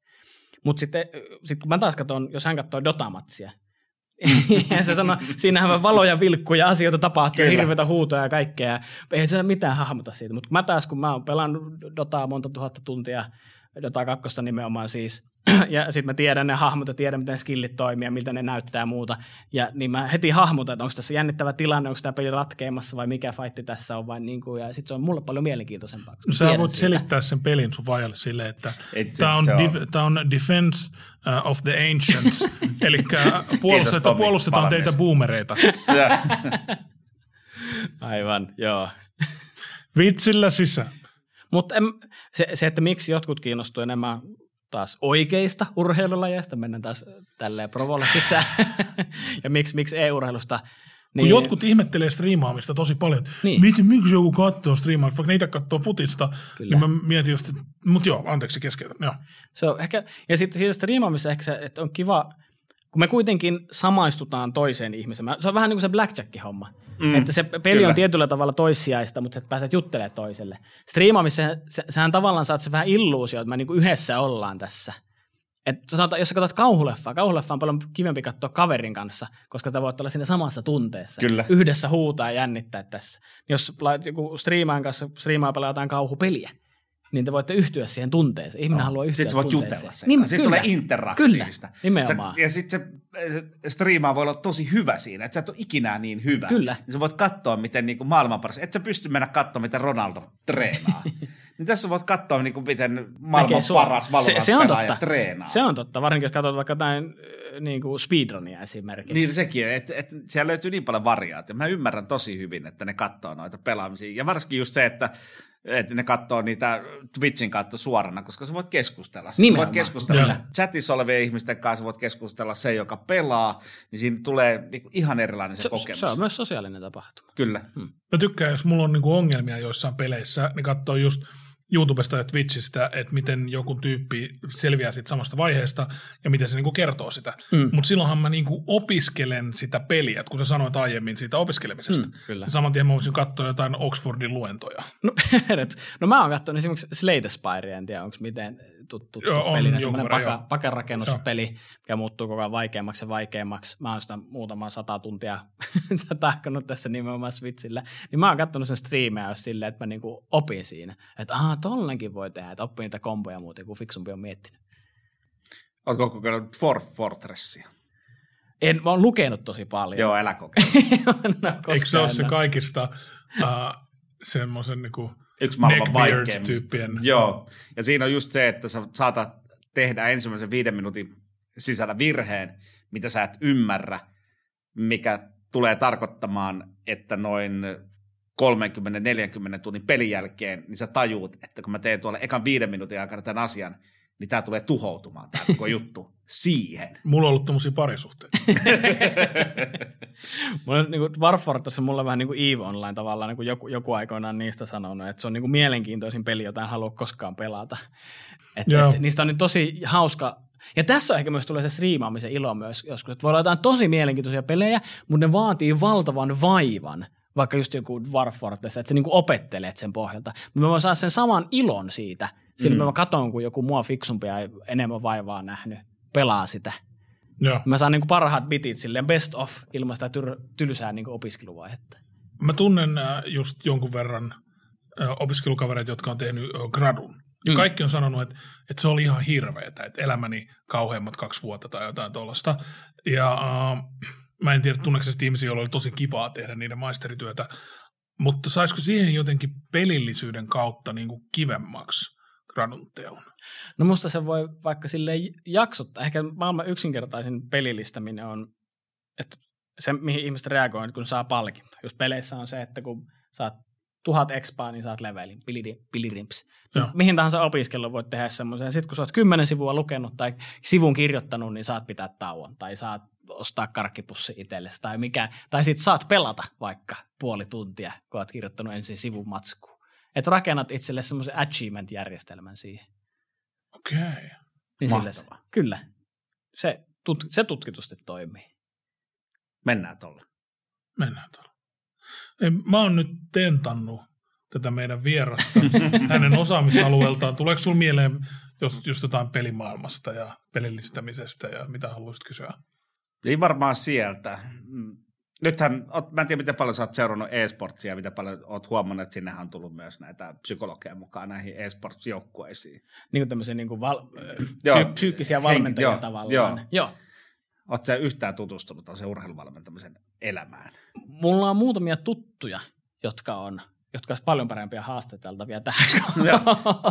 Mutta sitten sit kun mä taas katson, jos hän katsoo Dota-matsia, ja se sanoo, siinähän valoja vilkkuu ja asioita tapahtuu Kyllä. hirveitä huutoja ja kaikkea. Ei se mitään hahmota siitä. Mutta mä taas, kun mä oon pelannut Dotaa monta tuhatta tuntia, Dota 2 nimenomaan siis, ja sitten mä tiedän ne hahmot ja tiedän, miten skillit toimii ja miltä ne näyttää ja muuta. Ja niin mä heti hahmotan, että onko tässä jännittävä tilanne, onko tämä peli ratkeamassa vai mikä fight tässä on. Vai niin kuin, ja sitten se on mulle paljon mielenkiintoisempaa. mä Sä voit siitä. selittää sen pelin sun vajalle silleen, että tämä on, dif- on Defense uh, of the Ancients, eli puolustetaan, puolustetaan teitä boomereita. Aivan, joo. Vitsillä sisään. Mutta se, se, että miksi jotkut kiinnostuu enemmän taas oikeista urheilulajeista, mennään taas tälleen provolla sisään, ja miksi, miksi e-urheilusta, Kun jotkut ihmettelee striimaamista tosi paljon, Niin. niin. miten, miksi joku katsoo striimaamista, vaikka niitä katsoo futista, Kyllä. niin mä mietin just, mutta joo, anteeksi keskeytän, joo. Se on ehkä, ja sitten siitä striimaamissa ehkä se, että on kiva, kun me kuitenkin samaistutaan toiseen ihmiseen. Se on vähän niin kuin se blackjack-homma. Mm, että se peli kyllä. on tietyllä tavalla toissijaista, mutta sä et pääset juttelemaan toiselle. Striimaamissa sä, sähän tavallaan saat se vähän illuusio, että me niin kuin yhdessä ollaan tässä. Et sanotaan, jos sä katsot kauhuleffaa, kauhuleffa on paljon kivempi katsoa kaverin kanssa, koska sä voit olla siinä samassa tunteessa. Kyllä. Yhdessä huutaa ja jännittää tässä. Jos joku striimaan kanssa, striimaa pelaa jotain kauhupeliä, niin te voitte yhtyä siihen tunteeseen. Ihminen no. haluaa yhtyä Sitten sä voit jutella sen Niin. Sitten tulee interaktiivista. Kyllä, nimenomaan. Sä, ja sitten se striimaa voi olla tosi hyvä siinä, että sä et ole ikinä niin hyvä. Kyllä. Niin sä voit katsoa, miten niin kuin maailman paras, et sä pysty mennä katsoa, miten Ronaldo treenaa. niin tässä voit katsoa, niin kuin, miten maailman Näkee paras se, se on totta. treenaa. Se on totta, varsinkin jos katsot vaikka jotain niin kuin speedrunia esimerkiksi. Niin sekin, että et, siellä löytyy niin paljon variaatio. Mä ymmärrän tosi hyvin, että ne katsoo noita pelaamisia. Ja varsinkin just se, että, että ne katsoo niitä Twitchin kautta suorana, koska sä voit keskustella. Sä voit keskustella Joo. sä chatissa olevien ihmisten kanssa, voit keskustella se, joka pelaa, niin siinä tulee niinku ihan erilainen se, se, kokemus. se on myös sosiaalinen tapahtuma. Kyllä. Mä tykkään, jos mulla on niinku ongelmia joissain peleissä, niin katsoo just YouTubesta ja Twitchistä, että miten joku tyyppi selviää siitä samasta vaiheesta ja miten se niinku kertoo sitä. Mm. Mutta silloinhan mä niinku opiskelen sitä peliä, että kun sä sanoit aiemmin siitä opiskelemisesta. Mm, kyllä. Saman tien mä voisin katsoa jotain Oxfordin luentoja. No, no mä oon katsonut esimerkiksi Slate Spire, en tiedä onko miten tuttu Joo, on pelinä, semmoinen paka, joo. pakarakennuspeli, mikä muuttuu koko ajan vaikeammaksi ja vaikeammaksi. Mä oon sitä muutaman sata tuntia tahkonut tässä nimenomaan Switchillä. Niin mä oon katsonut sen striimejä jos silleen, että mä niinku opin siinä. Että aah, tollenkin voi tehdä, että oppii niitä komboja muuten, kun fiksumpi on miettinyt. Oletko kokeillut Fort Fortressia? En, mä oon lukenut tosi paljon. Joo, älä kokeile. no, Eikö se ole se kaikista uh, semmoisen niinku Yksi maailman vaikeimmista. Joo, ja siinä on just se, että sä saatat tehdä ensimmäisen viiden minuutin sisällä virheen, mitä sä et ymmärrä, mikä tulee tarkoittamaan, että noin 30-40 tunnin pelin jälkeen, niin sä tajuut, että kun mä teen tuolla ekan viiden minuutin aikana tämän asian, niin tämä tulee tuhoutumaan tämä koko juttu siihen. Mulla on ollut tommosia parisuhteita. Mulla on niin Warfortossa mulla on vähän niin kuin EVE Online tavallaan, niin kuin joku, joku aikoinaan niistä sanonut, että se on niin kuin mielenkiintoisin peli, jota en halua koskaan pelata. Et, Joo. et, niistä on nyt tosi hauska. Ja tässä ehkä myös tulee se striimaamisen ilo myös joskus, että voi olla jotain tosi mielenkiintoisia pelejä, mutta ne vaatii valtavan vaivan, vaikka just joku Warfortessa, että sä niin kuin opettelet sen pohjalta. Mutta mä voin saada sen saman ilon siitä, sillä Mm. mä katson, kun joku mua fiksumpi ja enemmän vaivaa nähnyt pelaa sitä. Joo. Mä saan niinku parhaat bitit silleen best of ilman sitä tyr- tylsää niinku opiskeluvaihetta. Mä tunnen äh, just jonkun verran äh, opiskelukavereita, jotka on tehnyt äh, gradun. Ja Mm. kaikki on sanonut, että, että se oli ihan hirveetä, että elämäni kauheimmat kaksi vuotta tai jotain tuollaista. Ja äh, mä en tiedä, tunneeko ihmisiä, joilla oli tosi kivaa tehdä niiden maisterityötä, mutta saisiko siihen jotenkin pelillisyyden kautta niin kuin kivemmaksi gradun teon? No musta se voi vaikka sille jaksottaa. Ehkä maailman yksinkertaisin pelillistäminen on, että se mihin ihmiset reagoi, kun saa palkinto. Just peleissä on se, että kun saat tuhat expaa, niin saat levelin, pilidi- pilirimps. Joo. Mihin tahansa opiskelun voit tehdä semmoisen. Sitten kun sä oot kymmenen sivua lukenut tai sivun kirjoittanut, niin saat pitää tauon. Tai saat ostaa karkkipussi itsellesi tai mikä. Tai sit saat pelata vaikka puoli tuntia, kun oot kirjoittanut ensin sivun matskuun. Että rakennat itselle semmoisen achievement-järjestelmän siihen. Okei. Okay. Niin Mahtavaa. se, kyllä. Se, tut, se tutkitusti toimii. Mennään tuolla. Mennään tuolla. Ei, Mä oon nyt tentannut tätä meidän vierasta hänen osaamisalueeltaan. Tuleeko sinulla mieleen just, just jotain pelimaailmasta ja pelillistämisestä ja mitä haluaisit kysyä? Niin varmaan sieltä. Nythän, oot- mä en tiedä miten paljon sä oot seurannut e-sportsia, mitä paljon oot huomannut, että sinnehän on tullut myös näitä psykologeja mukaan näihin e-sports-joukkueisiin. Niin kuin tämmöisiä niin kuin val, Joo. psy, psyykkisiä valmentajia joo, tavallaan. joo. joo. Oot sä yhtään tutustunut se urheiluvalmentamisen elämään? Mulla on muutamia tuttuja, jotka on jotka olisi paljon parempia haastateltavia tähän Joo.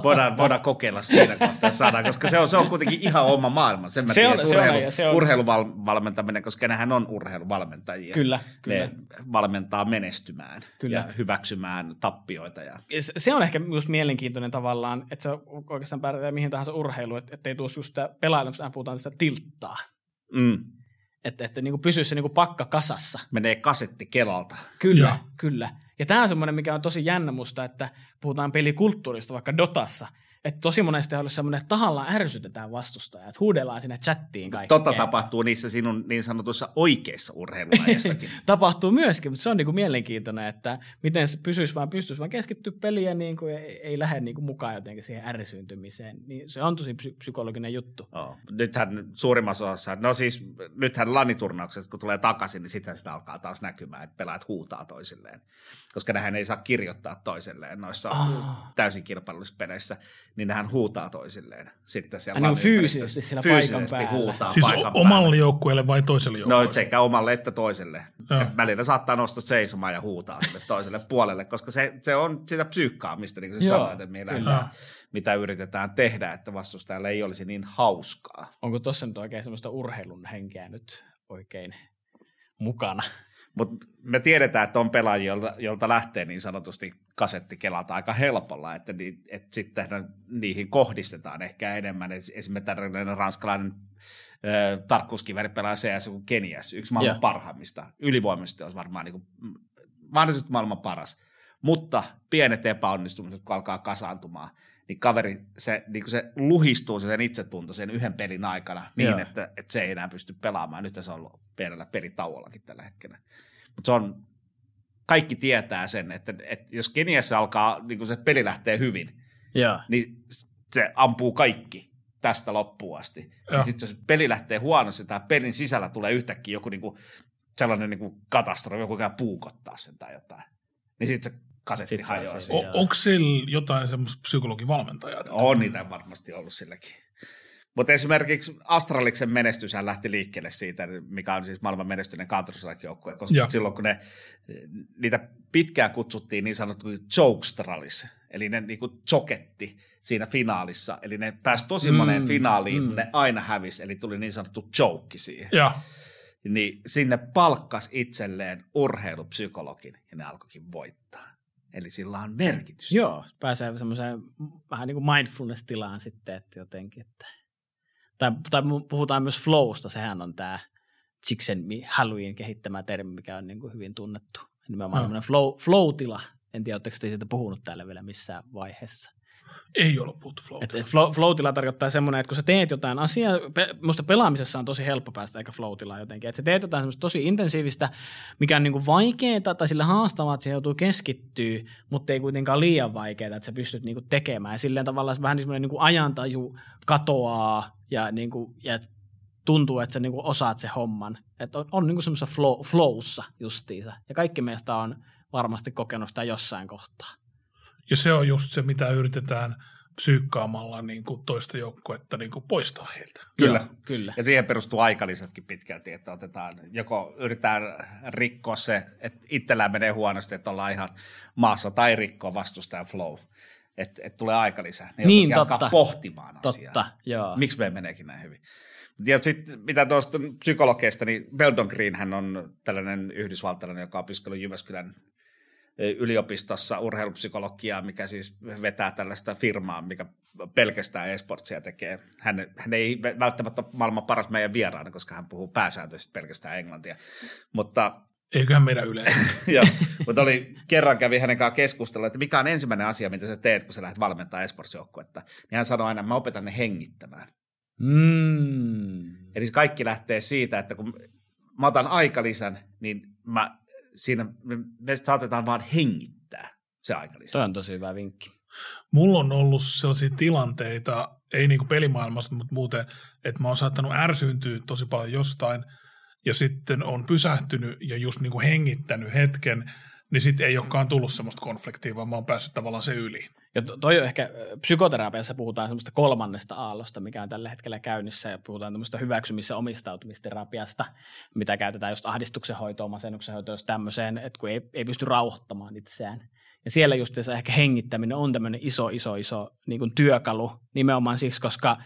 Voidaan, voidaan kokeilla siinä kohtaa, saadaan, koska se on, se on kuitenkin ihan oma maailma. Sen mä Se on- tiedän, se on- urheilu, ja se on- urheiluvalmentaminen, koska nehän on urheiluvalmentajia. Kyllä, kyllä. Ne valmentaa menestymään Kyllä. ja hyväksymään tappioita. Ja... Ja se- Se on ehkä just mielenkiintoinen tavallaan, että se on oikeastaan pärjää mihin tahansa urheiluun, että ettei tuossa just sitä pelailemassa, aina puhutaan tästä tilttaa. Mm. Että, että niin pysyisi se niin kuin pakka kasassa. Menee kasetti kelalta. Kyllä, Joo. kyllä. Ja tämä on semmoinen, mikä on tosi jännä musta, että puhutaan pelikulttuurista vaikka Dotassa, että tosi monesti on ollut semmoinen, että tahallaan ärsytetään vastustajaa, että huudellaan sinne chattiin kaikkea. Totta tapahtuu niissä sinun niin sanotuissa oikeissa urheilulajeissakin. tapahtuu myöskin, mutta se on niin kuin mielenkiintoinen, että miten se pysyisi vaan, pystyisi vaan keskittyä peliä niin kuin ei, ei lähde niin kuin mukaan jotenkin siihen ärsyyntymiseen. Niin se on tosi psy- psykologinen juttu. Oh. Nythän suurimmassa osassa, no siis nythän laniturnaukset, kun tulee takaisin, niin sitten sitä alkaa taas näkymään, että pelaajat huutaa toisilleen. Koska nehän ei saa kirjoittaa toisilleen noissa Ah. täysin kilpailullisissa peleissä, niin nehän huutaa toisilleen. Sitten siellä niin, fyysisesti siellä paikan fyysisesti päällä. huutaa Siis paikan omalle päällä. joukkueelle vai toiselle joukkueelle? No sekä omalle että toiselle. Joo. Et Välillä saattaa nostaa seisomaan ja huutaa sille toiselle puolelle, koska se, se on sitä psyykkaamista, niin kuin Joo, sanoit, että meillä kyllä. mitä yritetään tehdä, että vastustajalle ei olisi niin hauskaa. Onko tuossa nyt oikein semmoista urheilun henkeä nyt oikein mukana? Mutta me tiedetään, että on pelaajia, jolta, jolta lähtee niin sanotusti kasetti kelata aika helpolla, että, ni, että sitten niihin kohdistetaan ehkä enemmän. Es- Esimerkiksi tällainen ranskalainen ö, tarkkuuskiveripelaaja CS kuin Kenias, yksi maailman Joo. parhaimmista. Ylivoimaisesti olisi varmaan niin kuin, mahdollisesti maailman paras. Mutta pienet epäonnistumiset, kun alkaa kasaantumaan, niin kaveri, se, niin kuin se luhistuu se sen itsetunto sen yhden pelin aikana niin, Joo. että, että se ei enää pysty pelaamaan. Nyt se on ollut pienellä pelitauollakin tällä hetkellä. Mutta se on, kaikki tietää sen, että, että jos Keniassa alkaa, niin kun se peli lähtee hyvin, Joo. niin se ampuu kaikki tästä loppuun asti. Joo. Sitten jos peli lähtee huonosti tai pelin sisällä tulee yhtäkkiä joku niinku, sellainen niinku katastrofi, joku käy puukottaa sen tai jotain, niin sitten se kasetti Sit se on. O- onko sillä jotain semmoista psykologivalmentajaa? On niitä varmasti ollut silläkin. Mutta esimerkiksi Astraliksen menestyshän lähti liikkeelle siitä, mikä on siis maailman menestyneen counter joukkue koska Joo. silloin kun ne, niitä pitkään kutsuttiin niin sanottu jokestralis, eli ne niinku joketti siinä finaalissa, eli ne pääsi tosi Mm, moneen finaaliin, mm. ne aina hävisi, eli tuli niin sanottu joke siihen. Ja, Niin sinne palkkas itselleen urheilupsykologin ja ne alkoikin voittaa. Eli sillä on merkitys. Joo, pääsee semmoiseen vähän niin kuin mindfulness-tilaan sitten, että jotenkin, että tai, tai puhutaan myös flowsta, sehän on tämä Csikszentmihalyin kehittämä termi, mikä on niin kuin hyvin tunnettu. Nimenomaan mm. flow, flow-tila. En tiedä, oletteko te siitä puhunut täällä vielä missään vaiheessa. Ei ole puhuttu flow. Et, et flow, flow-tila tarkoittaa semmoinen, että kun sä teet jotain asiaa, pe, musta pelaamisessa on tosi helppo päästä eikä flow jotenkin, että sä teet jotain semmoista tosi intensiivistä, mikä on niinku vaikeaa tai sille haastavaa, että se joutuu keskittyä, mutta ei kuitenkaan liian vaikeaa, että sä pystyt niinku tekemään. Ja silleen tavallaan vähän semmoinen niinku ajantaju katoaa ja, niinku, ja tuntuu, että sä niinku osaat se homman. Että on, on niinku semmoisessa flow, flowssa justiinsa. Ja kaikki meistä on varmasti kokenut sitä jossain kohtaa. Ja se on just se, mitä yritetään psyykkaamalla niin kuin toista joukkuetta niin kuin poistaa heiltä. Kyllä. Joo, kyllä. Ja siihen perustuu aikalisätkin pitkälti, että otetaan, joko yritetään rikkoa se, että itsellään menee huonosti, että ollaan ihan maassa, tai rikkoa vastustajan flow. Että et tulee aikalisä. Ne Niin, joutuukin alkaa totta. pohtimaan asiaa. Totta, joo. Miksi me meneekin näin hyvin? Ja sitten mitä tuosta psykologeista, niin Weldon Green hän on tällainen yhdysvaltalainen, joka on opiskellut Jyväskylän yliopistossa urheilupsykologiaa, mikä siis vetää tällaista firmaa, mikä pelkästään esportsia tekee. Hän, hän ei välttämättä ole maailman paras meidän vieraana, koska hän puhuu pääsääntöisesti pelkästään englantia. Mutta Eiköhän meidän yleensä. Joo, mutta oli, kerran kävi hänen kanssaan keskustella, että mikä on ensimmäinen asia, mitä sä teet, kun sä lähdet valmentaa esports-joukkuetta. Niin hän sanoi aina, mä opetan ne hengittämään. Mm. Eli kaikki lähtee siitä, että kun mä otan aikalisän, niin mä, siinä me, me saatetaan vaan hengittää se aikalisä. Se on tosi hyvä vinkki. Mulla on ollut sellaisia tilanteita, ei niin kuin pelimaailmasta, mutta muuten, että mä oon saattanut ärsyyntyä tosi paljon jostain, ja sitten on pysähtynyt ja just niin kuin hengittänyt hetken, niin sitten ei olekaan tullut semmoista konfliktia, vaan mä oon päässyt tavallaan se yli. Ja to- toi on ehkä, psykoterapiassa puhutaan semmoista kolmannesta aallosta, mikä on tällä hetkellä käynnissä, ja puhutaan tämmöistä hyväksymis- ja omistautumisterapiasta, mitä käytetään just ahdistuksen hoitoon, masennuksen hoitoon, just tämmöiseen, että kun ei, ei pysty rauhoittamaan itseään. Ja siellä just ehkä hengittäminen on tämmöinen iso, iso, iso niin kuin työkalu, nimenomaan siksi, koska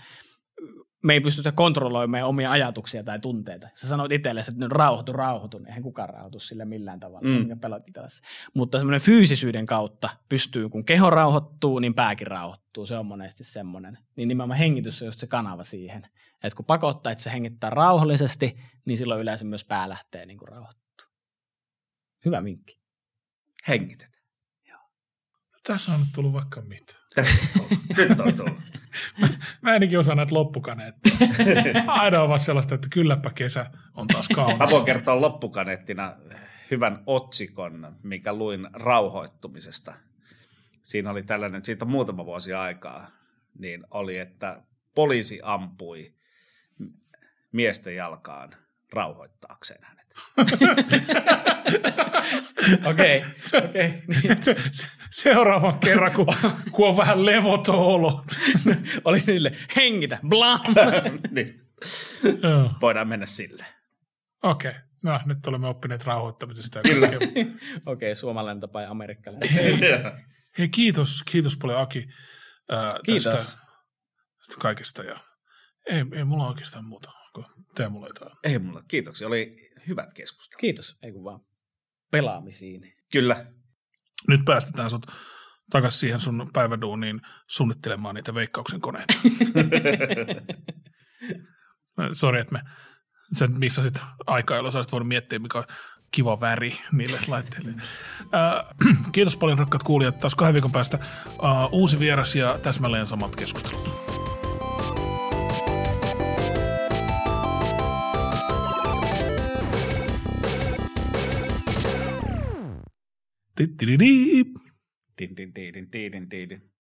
me ei pystytä kontrolloimaan omia ajatuksia tai tunteita. Sä sanoit itsellesi, että nyt rauhoitu, rauhoitu, niin eihän kukaan rauhoitu sille millään tavalla. Mm. Mutta semmoinen fyysisyyden kautta pystyy, kun keho rauhoittuu, niin pääkin rauhoittuu. Se on monesti semmoinen. Niin nimenomaan hengitys on just se kanava siihen. Että kun pakottaa, että se hengittää rauhallisesti, niin silloin yleensä myös pää lähtee niin kuin rauhoittuu. Hyvä vinkki. Hengitet. Tässä on nyt tullut vaikka mitä. Tässä on tullut. Nyt on tullut. Mä ainakin osaan näitä loppukaneetteja. Aina on vaan sellaista, että kylläpä kesä on taas Mä kaunis. voin kertoa loppukaneettina hyvän otsikon, mikä luin rauhoittumisesta. Siinä oli tällainen, siitä on muutama vuosi aikaa, niin oli, että poliisi ampui miesten jalkaan rauhoittaakseen Okei, okei. Se, se, seuraavan kerran, kun, kun on vähän levoton olo. Oli sille, hengitä, blam. niin, voidaan mennä sille. Okei, okay. no nyt olemme oppineet rauhoittamisesta. Kyllä. Okei, suomalainen tapa ja amerikkalainen. Hei, kiitos, kiitos paljon Aki ää, Kiitos. tästä, tästä kaikesta. Ja ei, ei mulla oikeastaan muuta. Onko tee mulle jotain? Ei mulla, kiitoksia. Oli hyvät keskustelut. Kiitos, ei kun vaan pelaamisiin. Kyllä. Nyt päästetään sut takaisin siihen sun päiväduuniin suunnittelemaan niitä veikkauksen koneita. Sori, että me sen missasit aikaa, jolloin sä olisit voinut miettiä, mikä on kiva väri niille laitteille. Äh, kiitos paljon rakkaat kuulijat. Taas kahden viikon päästä äh, uusi vieras ja täsmälleen samat keskustelut. Did did did did did did did did did.